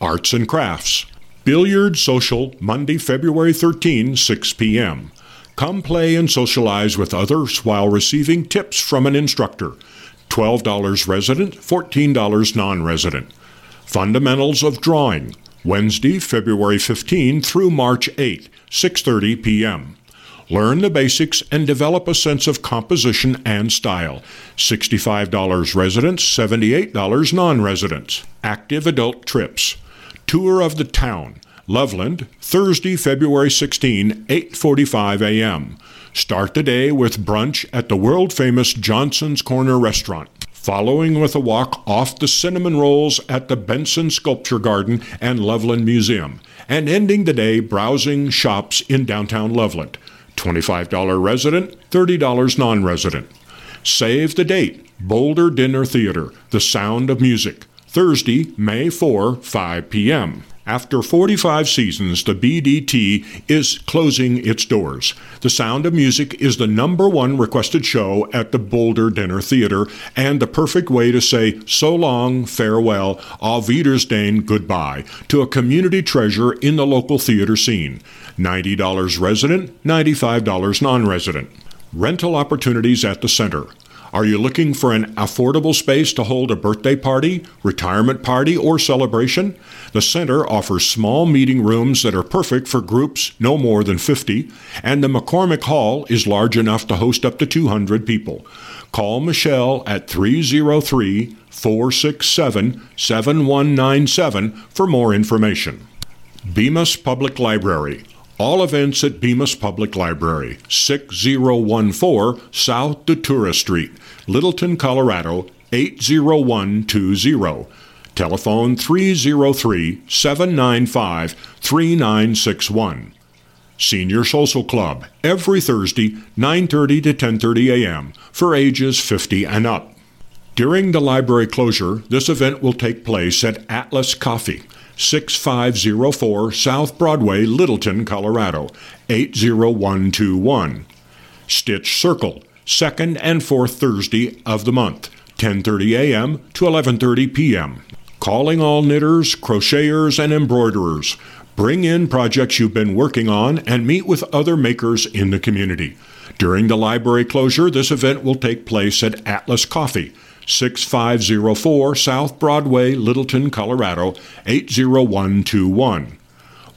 Arts and Crafts. Billiard Social, Monday, February 13, 6 p.m. Come play and socialize with others while receiving tips from an instructor. $12 resident, $14 non resident. Fundamentals of Drawing, Wednesday, February 15 through March 8, 6:30 p.m. Learn the basics and develop a sense of composition and style. $65 residents, $78 non-residents. Active adult trips. Tour of the town. Loveland, Thursday, February 16, 8:45 a.m. Start the day with brunch at the world famous Johnson's Corner restaurant following with a walk off the cinnamon rolls at the Benson Sculpture Garden and Loveland Museum, and ending the day browsing shops in downtown Loveland. $25 resident, $30 non resident. Save the date Boulder Dinner Theater, The Sound of Music, Thursday, May 4, 5 p.m. After 45 seasons, the BDT is closing its doors. The Sound of Music is the number one requested show at the Boulder Dinner Theater and the perfect way to say so long, farewell, auf Wiedersehen, goodbye to a community treasure in the local theater scene. $90 resident, $95 non resident. Rental opportunities at the center. Are you looking for an affordable space to hold a birthday party, retirement party, or celebration? The center offers small meeting rooms that are perfect for groups no more than 50, and the McCormick Hall is large enough to host up to 200 people. Call Michelle at 303 467 7197 for more information. Bemis Public Library. All events at Bemis Public Library, 6014 South Datura Street, Littleton, Colorado 80120. Telephone 303 795 3961. Senior Social Club every Thursday 9:30 to 10:30 a.m. for ages 50 and up. During the library closure, this event will take place at Atlas Coffee, 6504 South Broadway, Littleton, Colorado 80121. Stitch Circle, second and fourth Thursday of the month, 10:30 a.m. to 11:30 p.m. Calling all knitters, crocheters, and embroiderers. Bring in projects you've been working on and meet with other makers in the community. During the library closure, this event will take place at Atlas Coffee, 6504 South Broadway, Littleton, Colorado 80121.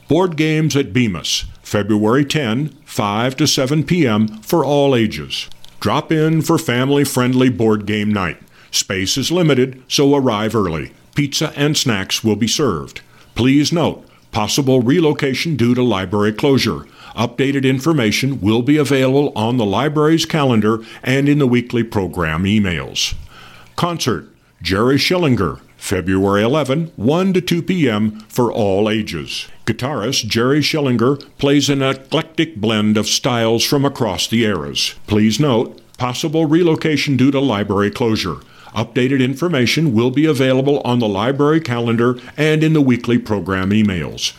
Board games at Bemis, February 10, 5 to 7 p.m. for all ages. Drop in for family friendly board game night. Space is limited, so arrive early. Pizza and snacks will be served. Please note, possible relocation due to library closure. Updated information will be available on the library's calendar and in the weekly program emails. Concert Jerry Schillinger, February 11, 1 to 2 p.m. for all ages. Guitarist Jerry Schillinger plays an eclectic blend of styles from across the eras. Please note, possible relocation due to library closure. Updated information will be available on the library calendar and in the weekly program emails.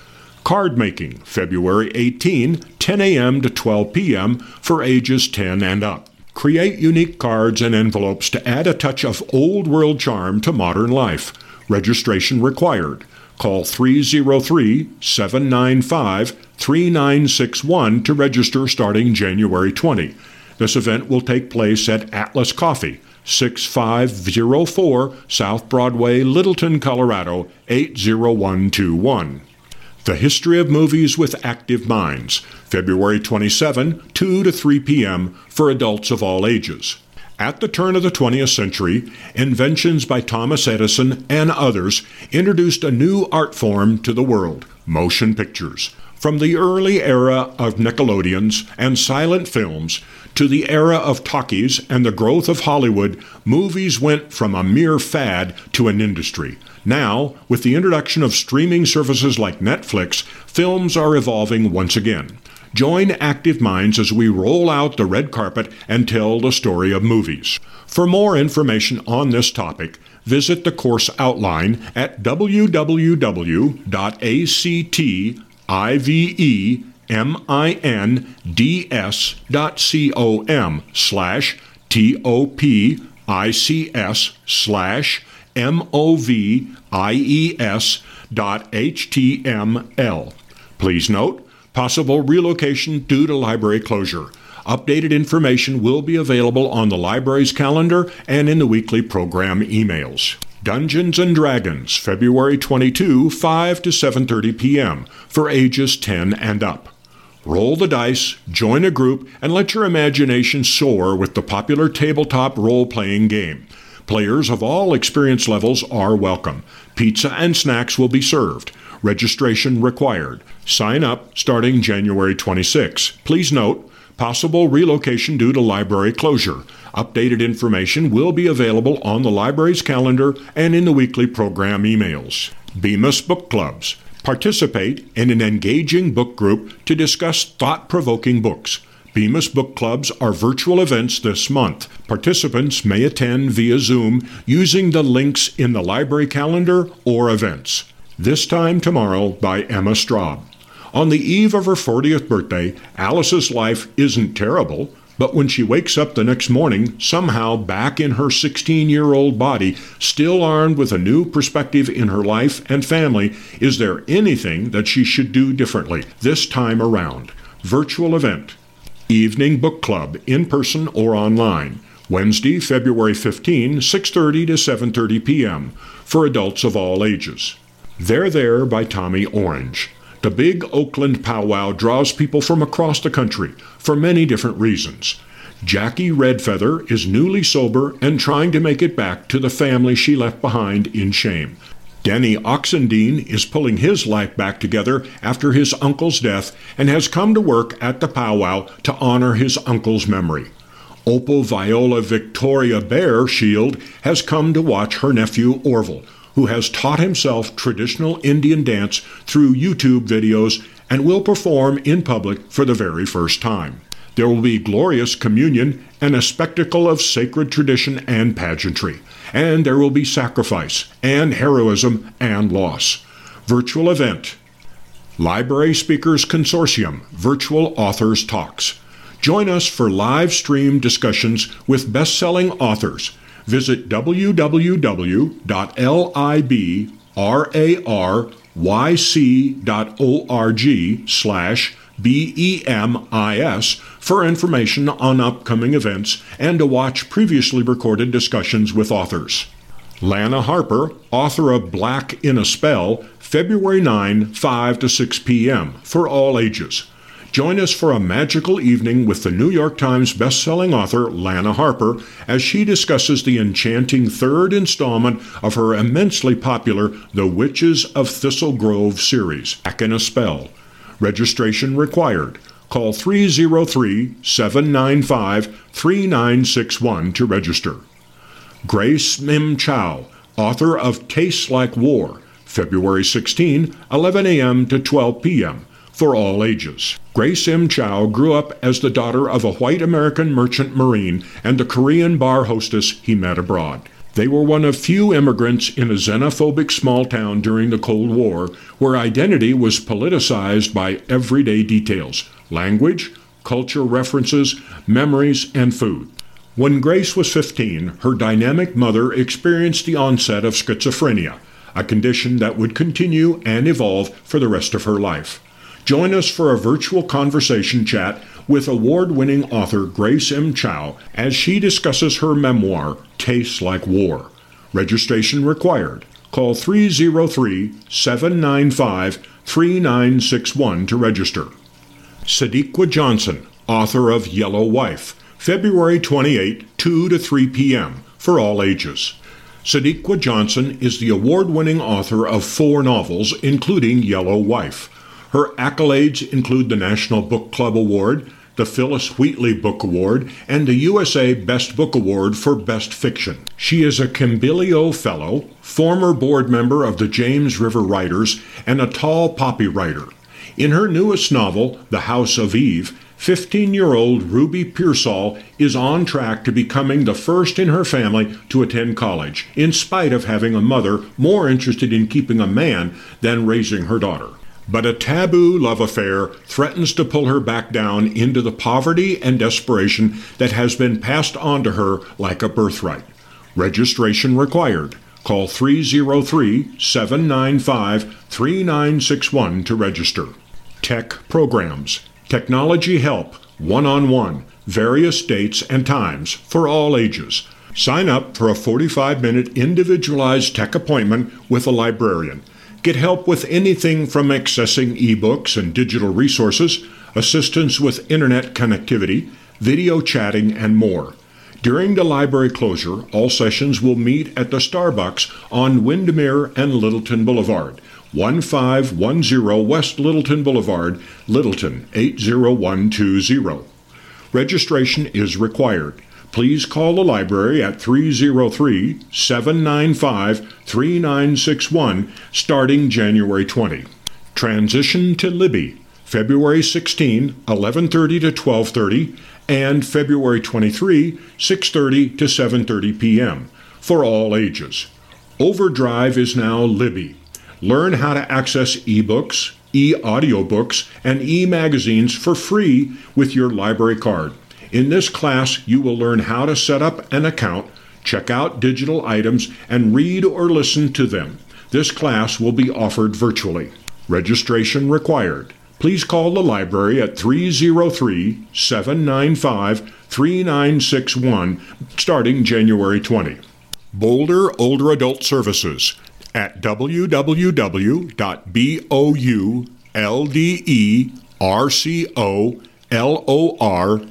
Card making, February 18, 10 a.m. to 12 p.m. for ages 10 and up. Create unique cards and envelopes to add a touch of old world charm to modern life. Registration required. Call 303 795 3961 to register starting January 20. This event will take place at Atlas Coffee, 6504 South Broadway, Littleton, Colorado 80121. The History of Movies with Active Minds, February 27, 2 to 3 p.m. for adults of all ages. At the turn of the 20th century, inventions by Thomas Edison and others introduced a new art form to the world motion pictures. From the early era of Nickelodeons and silent films to the era of talkies and the growth of Hollywood, movies went from a mere fad to an industry. Now, with the introduction of streaming services like Netflix, films are evolving once again. Join Active Minds as we roll out the red carpet and tell the story of movies. For more information on this topic, visit the course outline at www.activeminds.com slash T-O-P-I-C-S slash M-O-V-I-E-S dot H-T-M-L. Please note, possible relocation due to library closure. Updated information will be available on the library's calendar and in the weekly program emails. Dungeons and Dragons, February 22, 5 to 7:30 p.m. for ages 10 and up. Roll the dice, join a group, and let your imagination soar with the popular tabletop role-playing game. Players of all experience levels are welcome. Pizza and snacks will be served. Registration required. Sign up starting January 26. Please note, possible relocation due to library closure. Updated information will be available on the library's calendar and in the weekly program emails. Bemis Book Clubs. Participate in an engaging book group to discuss thought provoking books. Bemis Book Clubs are virtual events this month. Participants may attend via Zoom using the links in the library calendar or events. This Time Tomorrow by Emma Straub. On the eve of her 40th birthday, Alice's life isn't terrible, but when she wakes up the next morning, somehow back in her 16 year old body, still armed with a new perspective in her life and family, is there anything that she should do differently this time around? Virtual event Evening Book Club, in person or online. Wednesday, February 15, 6:30 to 7:30 p.m. for adults of all ages. They're There by Tommy Orange. The big Oakland powwow draws people from across the country for many different reasons. Jackie Redfeather is newly sober and trying to make it back to the family she left behind in shame. Denny Oxendine is pulling his life back together after his uncle's death and has come to work at the powwow to honor his uncle's memory. Opal Viola Victoria Bear Shield has come to watch her nephew Orville, who has taught himself traditional Indian dance through YouTube videos and will perform in public for the very first time. There will be glorious communion and a spectacle of sacred tradition and pageantry and there will be sacrifice and heroism and loss. Virtual event Library Speakers Consortium Virtual Authors Talks. Join us for live stream discussions with best selling authors. Visit www.librarYC.org slash B E M I S, for information on upcoming events and to watch previously recorded discussions with authors. Lana Harper, author of Back in a Spell, February 9, 5 to 6 p.m., for all ages. Join us for a magical evening with the New York Times bestselling author Lana Harper as she discusses the enchanting third installment of her immensely popular The Witches of Thistle Grove series, Back in a Spell. Registration required. Call 303 795 3961 to register. Grace Mim Cho, author of Tastes Like War, February 16, 11 a.m. to 12 p.m for all ages. Grace M. Cho grew up as the daughter of a white American merchant marine and a Korean bar hostess he met abroad. They were one of few immigrants in a xenophobic small town during the Cold War where identity was politicized by everyday details language, culture references, memories, and food. When Grace was 15, her dynamic mother experienced the onset of schizophrenia, a condition that would continue and evolve for the rest of her life. Join us for a virtual conversation chat with award winning author Grace M. Cho as she discusses her memoir, Tastes Like War. Registration required. Call 303 795 3961 to register. Sadeqa Johnson, author of Yellow Wife, February 28, 2 to 3 p.m., for all ages. Sadeqa Johnson is the award winning author of four novels, including Yellow Wife. Her accolades include the National Book Club Award, the Phillis Wheatley Book Award, and the USA Best Book Award for Best Fiction. She is a Kimbilio Fellow, former board member of the James River Writers, and a tall poppy writer. In her newest novel, The House of Eve, 15 year old Ruby Pearsall is on track to becoming the first in her family to attend college, in spite of having a mother more interested in keeping a man than raising her daughter. But a taboo love affair threatens to pull her back down into the poverty and desperation that has been passed on to her like a birthright. Registration required. Call 303 795 3961 to register. Tech programs, technology help, one on one, various dates and times for all ages. Sign up for a 45 minute individualized tech appointment with a librarian. Get help with anything from accessing ebooks and digital resources, assistance with internet connectivity, video chatting, and more. During the library closure, all sessions will meet at the Starbucks on Windermere and Littleton Boulevard, 1510 West Littleton Boulevard, Littleton 80120. Registration is required please call the library at 303 795 3961 starting January 20. Transition to Libby, February 16, 11:30 to 12:30 and February 23, 6:30 to 7:30 p.m. for all ages. Overdrive is now Libby. Learn how to access ebooks, e-audiobooks, and e-magazines for free with your library card. In this class, you will learn how to set up an account, check out digital items, and read or listen to them. This class will be offered virtually. Registration required. Please call the library at 303 795 3961 starting January 20. Boulder Older Adult Services at www.boulderco L-O-R-A-D-O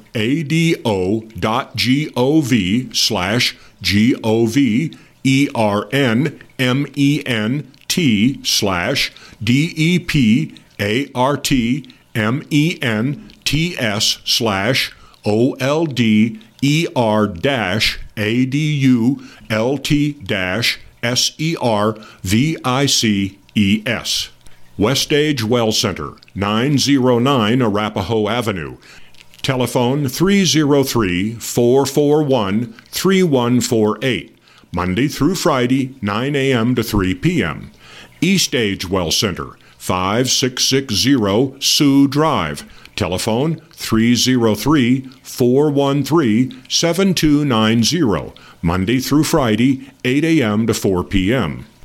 dot G-O-V slash G-O-V-E-R-N-M-E-N-T slash D-E-P-A-R-T-M-E-N-T-S slash O-L-D-E-R dash A-D-U-L-T dash S-E-R-V-I-C-E-S. Westage Well Center, 909 Arapahoe Avenue. Telephone 303 441 3148. Monday through Friday, 9 a.m. to 3 p.m. East Age Well Center, 5660 Sioux Drive. Telephone 303 413 7290. Monday through Friday, 8 a.m. to 4 p.m.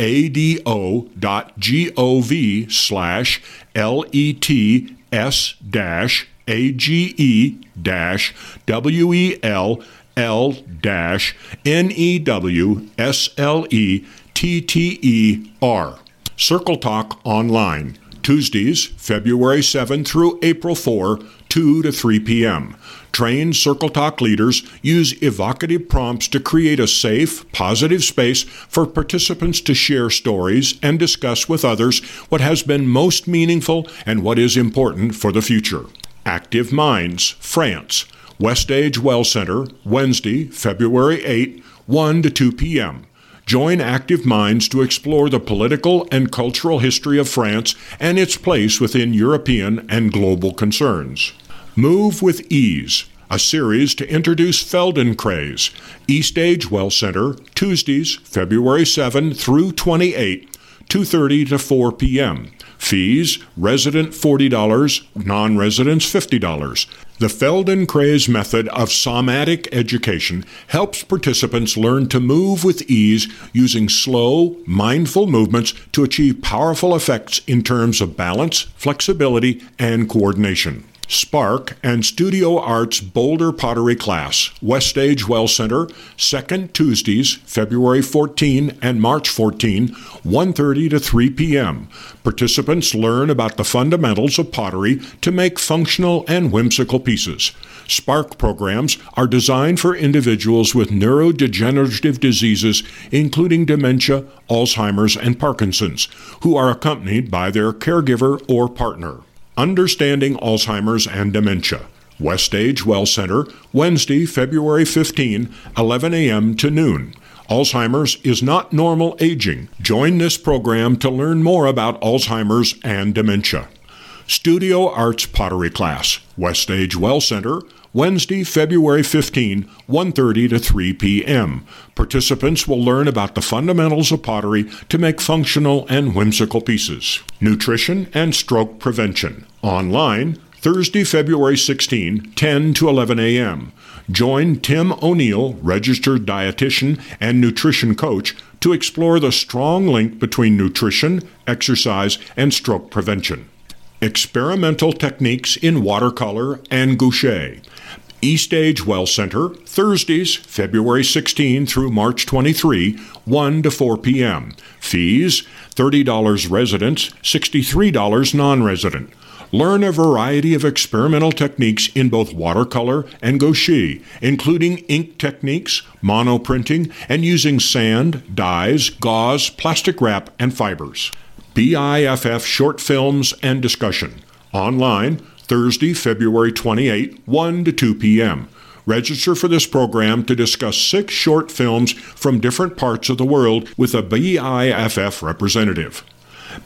www.bouldercolorado.gov slash L-E-T-S dash A-G-E dash W-E-L-L dash N-E-W-S-L-E-T-T-E-R. Circle Talk Online Tuesdays, February 7 through April 4, 2 to 3 p.m. Trained Circle Talk leaders use evocative prompts to create a safe, positive space for participants to share stories and discuss with others what has been most meaningful and what is important for the future. Active Minds, France. West Westage Well Center, Wednesday, February 8, 1 to 2 p.m. Join Active Minds to explore the political and cultural history of France and its place within European and global concerns. Move with Ease, a series to introduce Feldenkrais, Eastage Well Center, Tuesdays, February 7 through 28, 2:30 to 4 p.m. Fees resident $40, non residents $50. The Feldenkrais method of somatic education helps participants learn to move with ease using slow, mindful movements to achieve powerful effects in terms of balance, flexibility, and coordination. Spark and Studio Arts Boulder Pottery Class, Westage Well Center, second Tuesdays, February 14 and March 14, 1:30 to 3 p.m. Participants learn about the fundamentals of pottery to make functional and whimsical pieces. Spark programs are designed for individuals with neurodegenerative diseases, including dementia, Alzheimer's, and Parkinson's, who are accompanied by their caregiver or partner. Understanding Alzheimer's and Dementia. Westage Well Center, Wednesday, February 15, 11 a.m. to noon. Alzheimer's is not normal aging. Join this program to learn more about Alzheimer's and dementia. Studio Arts Pottery Class, Westage Well Center, Wednesday, February 15, 1:30 to 3 p.m. Participants will learn about the fundamentals of pottery to make functional and whimsical pieces. Nutrition and stroke prevention. Online, Thursday, February 16, 10 to 11 a.m. Join Tim O'Neill, registered dietitian and nutrition coach, to explore the strong link between nutrition, exercise, and stroke prevention. Experimental Techniques in Watercolor and Gouache. Eastage Well Center, Thursdays, February 16 through March 23, 1 to 4 p.m. Fees $30 residents, $63 non resident. Learn a variety of experimental techniques in both watercolor and gouache, including ink techniques, monoprinting, and using sand, dyes, gauze, plastic wrap, and fibers. BIFF Short Films and Discussion. Online, Thursday, February 28, 1 to 2 p.m. Register for this program to discuss six short films from different parts of the world with a BIFF representative.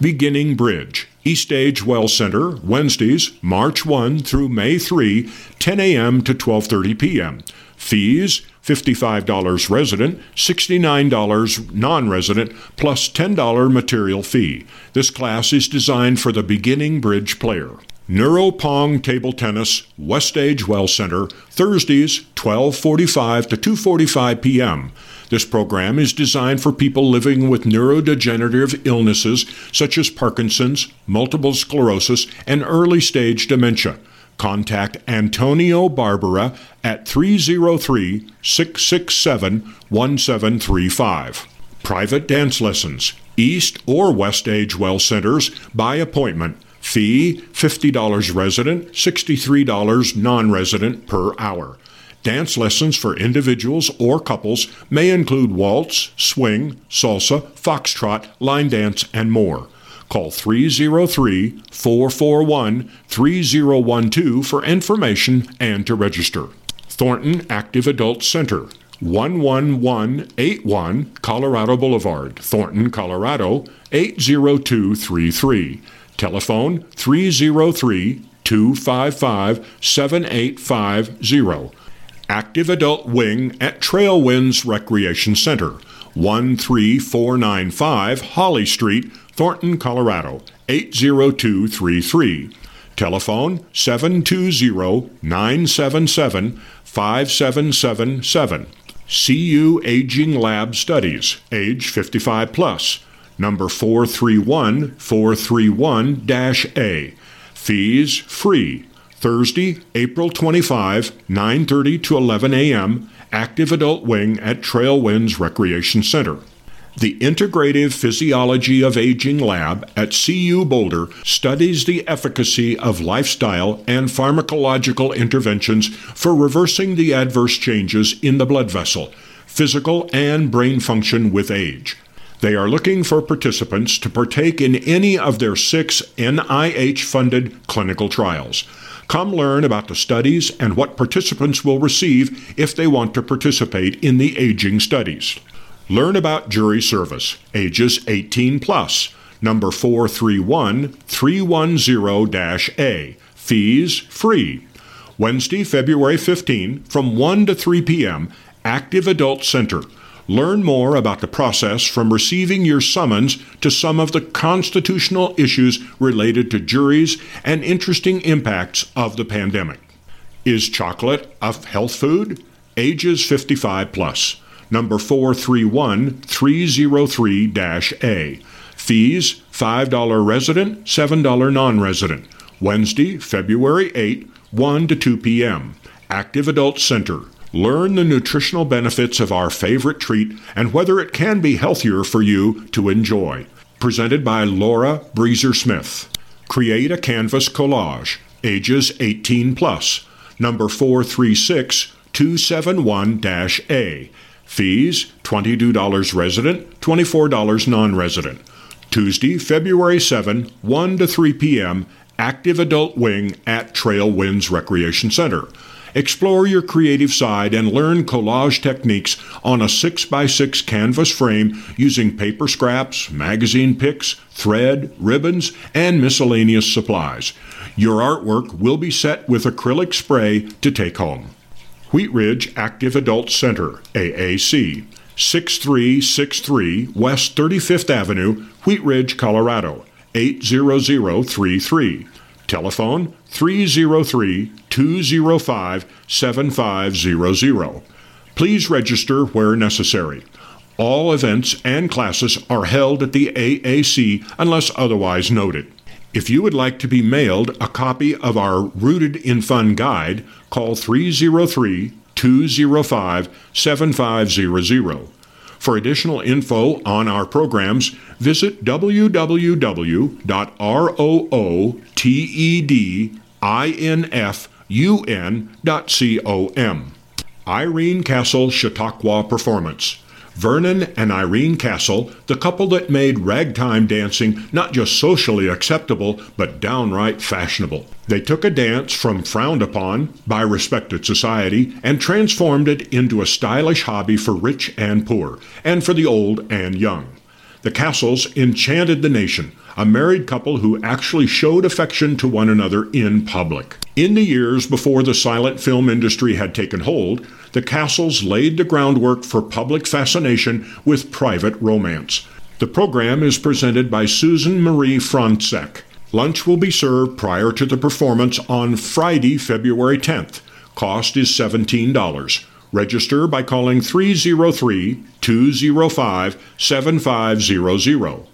Beginning Bridge, Eastage Well Center, Wednesdays, March 1 through May 3, 10 a.m. to 12:30 p.m. Fees $55 resident, $69 non resident, plus $10 material fee. This class is designed for the beginning bridge player. Neuropong Table Tennis, Westage Well Center, Thursdays, 12:45 to 2:45 p.m. This program is designed for people living with neurodegenerative illnesses such as Parkinson's, multiple sclerosis, and early stage dementia. Contact Antonio Barbara at 303 667 1735. Private dance lessons, East or Westage Well Centers by appointment. Fee $50 resident, $63 non resident per hour. Dance lessons for individuals or couples may include waltz, swing, salsa, foxtrot, line dance, and more. Call 303 441 3012 for information and to register. Thornton Active Adult Center, 11181 Colorado Boulevard, Thornton, Colorado 80233. Telephone 303 255 7850. Active Adult Wing at Trailwinds Recreation Center, 13495 Holly Street, Thornton, Colorado 80233. Telephone 720-977-5777. CU Aging Lab Studies, age 55 plus. Number 431-431-A. Fees free. Thursday, April 25, 9:30 to 11 a.m. Active Adult Wing at Trailwinds Recreation Center. The Integrative Physiology of Aging Lab at CU Boulder studies the efficacy of lifestyle and pharmacological interventions for reversing the adverse changes in the blood vessel, physical and brain function with age. They are looking for participants to partake in any of their six NIH funded clinical trials. Come learn about the studies and what participants will receive if they want to participate in the aging studies. Learn about jury service, ages 18 plus, number 431 310 A. Fees free. Wednesday, February 15, from 1 to 3 p.m., Active Adult Center. Learn more about the process from receiving your summons to some of the constitutional issues related to juries and interesting impacts of the pandemic. Is chocolate a health food? Ages 55 plus number 431 303 A. Fees $5 resident, $7 non resident. Wednesday, February 8, 1 to 2 p.m. Active Adult Center. Learn the nutritional benefits of our favorite treat and whether it can be healthier for you to enjoy. Presented by Laura Breezer Smith. Create a canvas collage, ages 18 plus, number 436 271 A Fees $22 resident, $24 non resident. Tuesday, February 7, 1 to 3 p.m., Active Adult Wing at Trailwinds Recreation Center. Explore your creative side and learn collage techniques on a 6x6 canvas frame using paper scraps, magazine picks, thread, ribbons, and miscellaneous supplies. Your artwork will be set with acrylic spray to take home. Wheat Ridge Active Adult Center, AAC, 6363 West 35th Avenue, Wheat Ridge, Colorado, 80033. Telephone 303 205 7500. Please register where necessary. All events and classes are held at the AAC unless otherwise noted. If you would like to be mailed a copy of our Rooted in Fun guide, call 303 205 7500. For additional info on our programs, visit www.rootedinfun.com. Irene Castle Chautauqua Performance. Vernon and Irene Castle, the couple that made ragtime dancing not just socially acceptable, but downright fashionable. They took a dance from frowned upon by respected society and transformed it into a stylish hobby for rich and poor, and for the old and young. The Castles enchanted the nation, a married couple who actually showed affection to one another in public. In the years before the silent film industry had taken hold, the Castles laid the groundwork for public fascination with private romance. The program is presented by Susan Marie Frontczak. Lunch will be served prior to the performance on Friday, February 10th. Cost is $17. Register by calling 303 205 7500.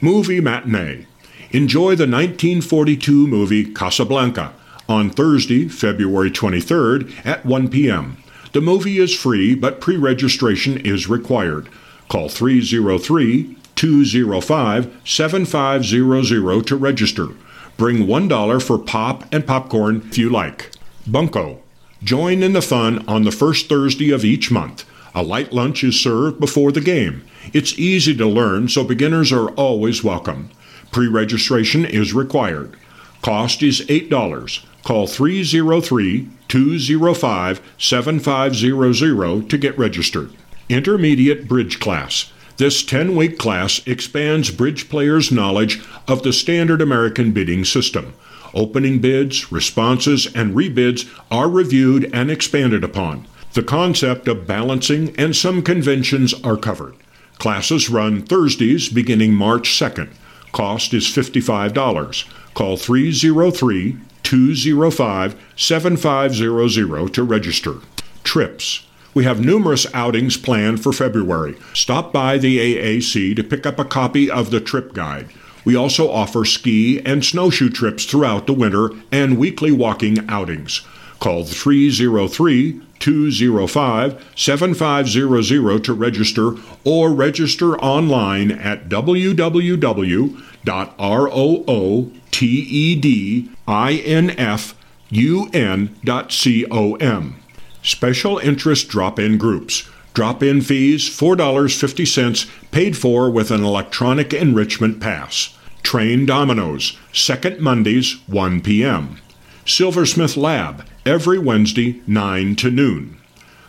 Movie Matinee. Enjoy the 1942 movie Casablanca on Thursday, February 23rd at 1 p.m. The movie is free, but pre registration is required. Call 303 205 7500 to register. Bring $1 for pop and popcorn if you like. Bunko. Join in the fun on the first Thursday of each month. A light lunch is served before the game. It's easy to learn, so beginners are always welcome. Pre registration is required. Cost is $8. Call 303 205 7500 to get registered. Intermediate Bridge Class. This 10 week class expands bridge players' knowledge of the standard American bidding system. Opening bids, responses, and rebids are reviewed and expanded upon. The concept of balancing and some conventions are covered. Classes run Thursdays beginning March 2nd. Cost is $55. Call 303 205 7500 to register. Trips. We have numerous outings planned for February. Stop by the AAC to pick up a copy of the trip guide. We also offer ski and snowshoe trips throughout the winter and weekly walking outings. Call 303 205 7500 to register or register online at www.rootedinfun.com. Special interest drop in groups. Drop in fees $4.50 paid for with an electronic enrichment pass. Train Dominoes, second Mondays, 1 p.m. Silversmith Lab, every Wednesday, 9 to noon.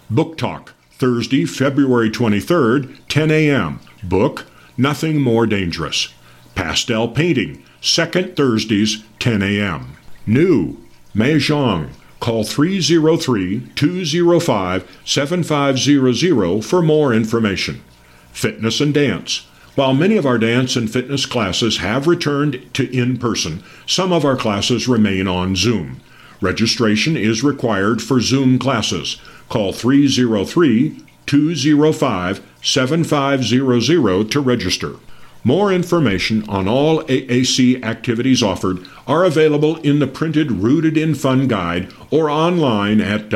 Book Talk, Thursday, February 23rd, 10 a.m. Book Nothing More Dangerous. Pastel Painting, second Thursdays, 10 a.m. New, Mahjong, Call 303 205 7500 for more information. Fitness and Dance. While many of our dance and fitness classes have returned to in person, some of our classes remain on Zoom. Registration is required for Zoom classes. Call 303 205 7500 to register. More information on all AAC activities offered are available in the printed Rooted in Fun guide or online at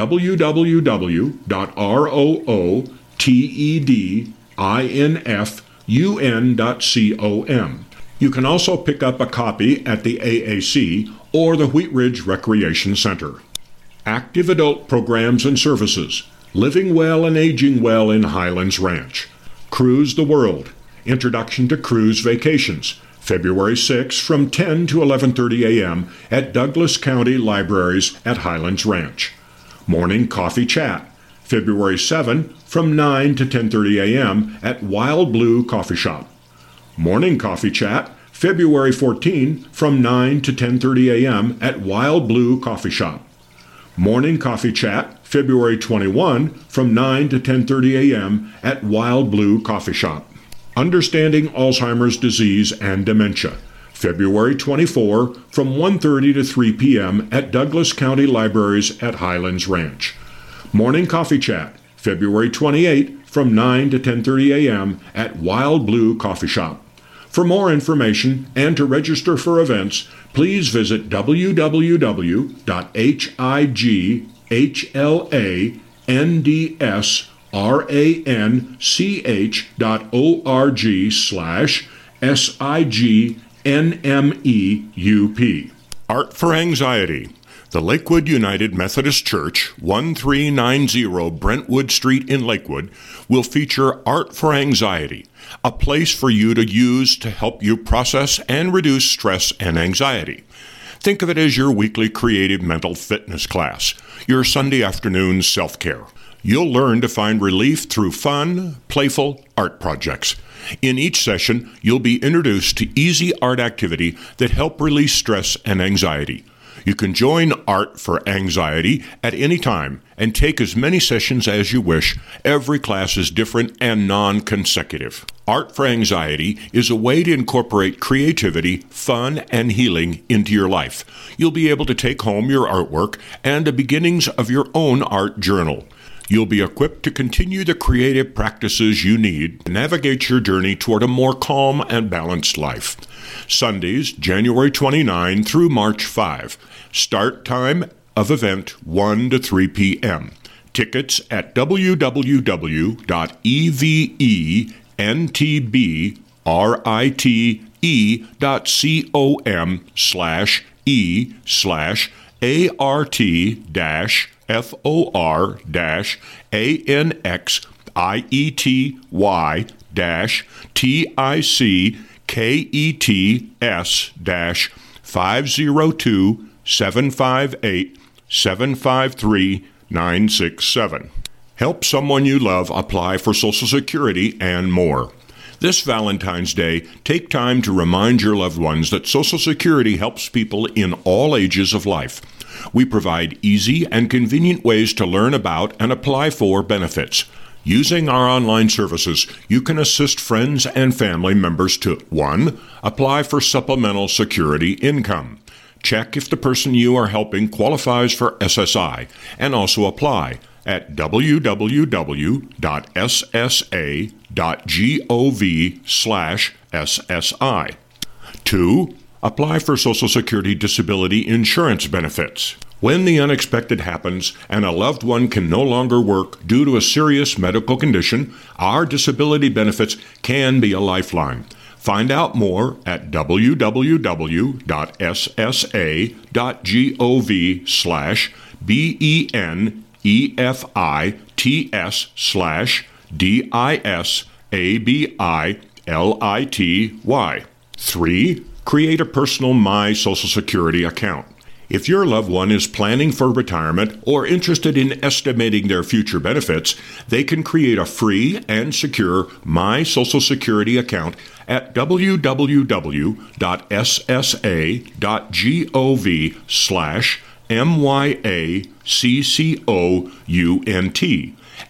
www.rootedinfun.com. You can also pick up a copy at the AAC or the Wheat Ridge Recreation Center. Active adult programs and services. Living well and aging well in Highlands Ranch. Cruise the World Introduction to Cruise Vacations, February 6 from 10 to 11:30 a.m. at Douglas County Libraries at Highlands Ranch. Morning Coffee Chat, February 7 from 9 to 10:30 a.m. at Wild Blue Coffee Shop. Morning Coffee Chat, February 14 from 9 to 10:30 a.m. at Wild Blue Coffee Shop. Morning Coffee Chat, February 21 from 9 to 10:30 a.m. at Wild Blue Coffee Shop. Understanding Alzheimer's Disease and Dementia, February 24 from 1:30 to 3 p.m. at Douglas County Libraries at Highlands Ranch. Morning Coffee Chat, February 28 from 9 to 10:30 a.m. at Wild Blue Coffee Shop. For more information and to register for events, please visit www.highlaNDS R-A-N-C-H dot O-R-G slash S-I-G-N-M-E-U-P. Art for Anxiety. The Lakewood United Methodist Church, 1390 Brentwood Street in Lakewood, will feature Art for Anxiety, a place for you to use to help you process and reduce stress and anxiety. Think of it as your weekly creative mental fitness class, your Sunday afternoon self care. You'll learn to find relief through fun, playful art projects. In each session, you'll be introduced to easy art activity that help release stress and anxiety. You can join Art for Anxiety at any time and take as many sessions as you wish. Every class is different and non consecutive. Art for Anxiety is a way to incorporate creativity, fun, and healing into your life. You'll be able to take home your artwork and the beginnings of your own art journal. You'll be equipped to continue the creative practices you need to navigate your journey toward a more calm and balanced life. Sundays, January 29 through March 5. Start time of event 1 to 3 p.m. Tickets at www.eventbrite.com slash e slash art dash F O R dash A N X I E T Y dash T I C K T S dash 502 758 753 967. Help someone you love apply for Social Security and more. This Valentine's Day, take time to remind your loved ones that Social Security helps people in all ages of life. We provide easy and convenient ways to learn about and apply for benefits. Using our online services, you can assist friends and family members to 1. Apply for supplemental security income. Check if the person you are helping qualifies for SSI and also apply at www.ssa.gov/ssi. 2. Apply for Social Security disability insurance benefits. When the unexpected happens and a loved one can no longer work due to a serious medical condition, our disability benefits can be a lifeline. Find out more at www.ssa.gov slash B-E-N-E-F-I-T-S slash D-I-S-A-B-I-L-I-T-Y. 3. Create a personal My Social Security account. If your loved one is planning for retirement or interested in estimating their future benefits, they can create a free and secure My Social Security account at www.ssa.gov slash M-Y-A-C-C-O-U-N-T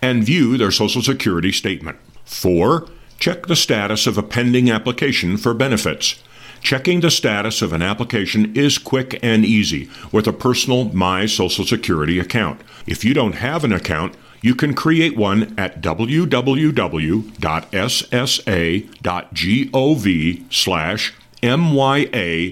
and view their Social Security statement. 4. Check the status of a pending application for benefits. Checking the status of an application is quick and easy with a personal My Social Security account. If you don't have an account, you can create one at www.ssa.gov slash M-Y-A-C-C-O-U-N-T.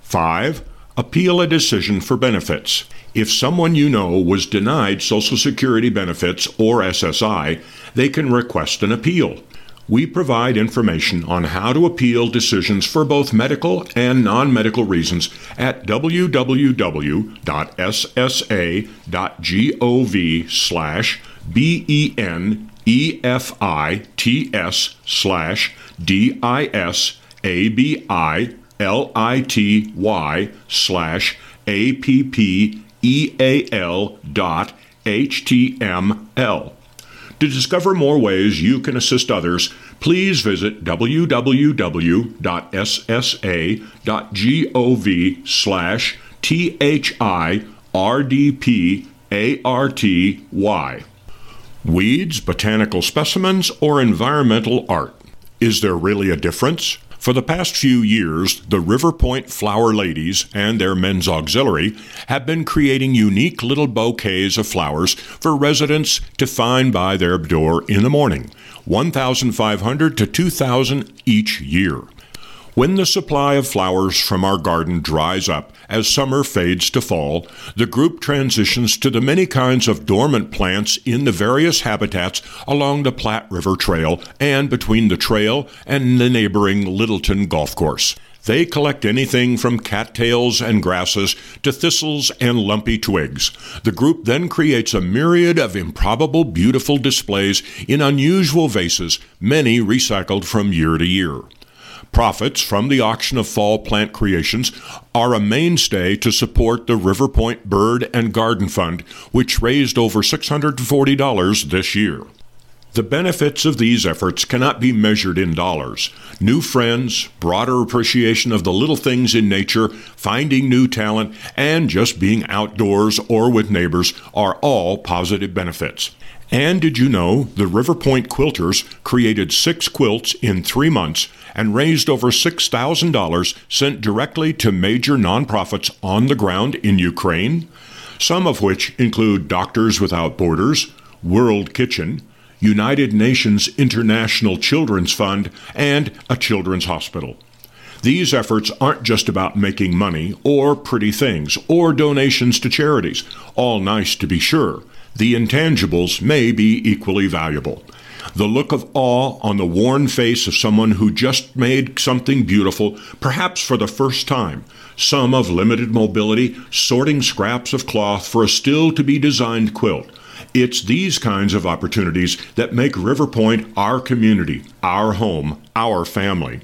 5. Appeal a decision for benefits. If someone you know was denied Social Security benefits or SSI, they can request an appeal. We provide information on how to appeal decisions for both medical and non medical reasons at www.ssa.gov slash B-E-N-E-F-I-T-S slash D-I-S-A-B-I-L-I-T-Y slash dot H-T-M-L. To discover more ways you can assist others, please visit www.ssa.gov slash T-H-I-R-D-P-A-R-T-Y. Weeds, botanical specimens, or environmental art. Is there really a difference? For the past few years, the River Point Flower Ladies and their men's auxiliary have been creating unique little bouquets of flowers for residents to find by their door in the morning, 1,500 to 2,000 each year. When the supply of flowers from our garden dries up as summer fades to fall, the group transitions to the many kinds of dormant plants in the various habitats along the Platte River Trail and between the trail and the neighboring Littleton Golf Course. They collect anything from cattails and grasses to thistles and lumpy twigs. The group then creates a myriad of improbable, beautiful displays in unusual vases, many recycled from year to year. Profits from the auction of fall plant creations are a mainstay to support the River Point Bird and Garden Fund, which raised over $640 this year. The benefits of these efforts cannot be measured in dollars. New friends, broader appreciation of the little things in nature, finding new talent, and just being outdoors or with neighbors are all positive benefits. And did you know the River Point Quilters created six quilts in three months and raised over $6,000 sent directly to major nonprofits on the ground in Ukraine? Some of which include Doctors Without Borders, World Kitchen, United Nations International Children's Fund, and a children's hospital. These efforts aren't just about making money or pretty things or donations to charities, all nice to be sure the intangibles may be equally valuable. The look of awe on the worn face of someone who just made something beautiful, perhaps for the first time. Some of limited mobility, sorting scraps of cloth for a still to be designed quilt. It's these kinds of opportunities that make River Point our community, our home, our family.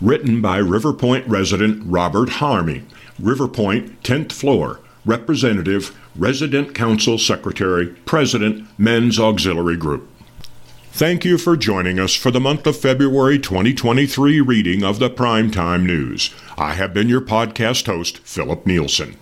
Written by Riverpoint resident Robert Harmey, Riverpoint, 10th floor, Representative, Resident Council Secretary, President, Men's Auxiliary Group. Thank you for joining us for the month of February 2023 reading of the Primetime News. I have been your podcast host, Philip Nielsen.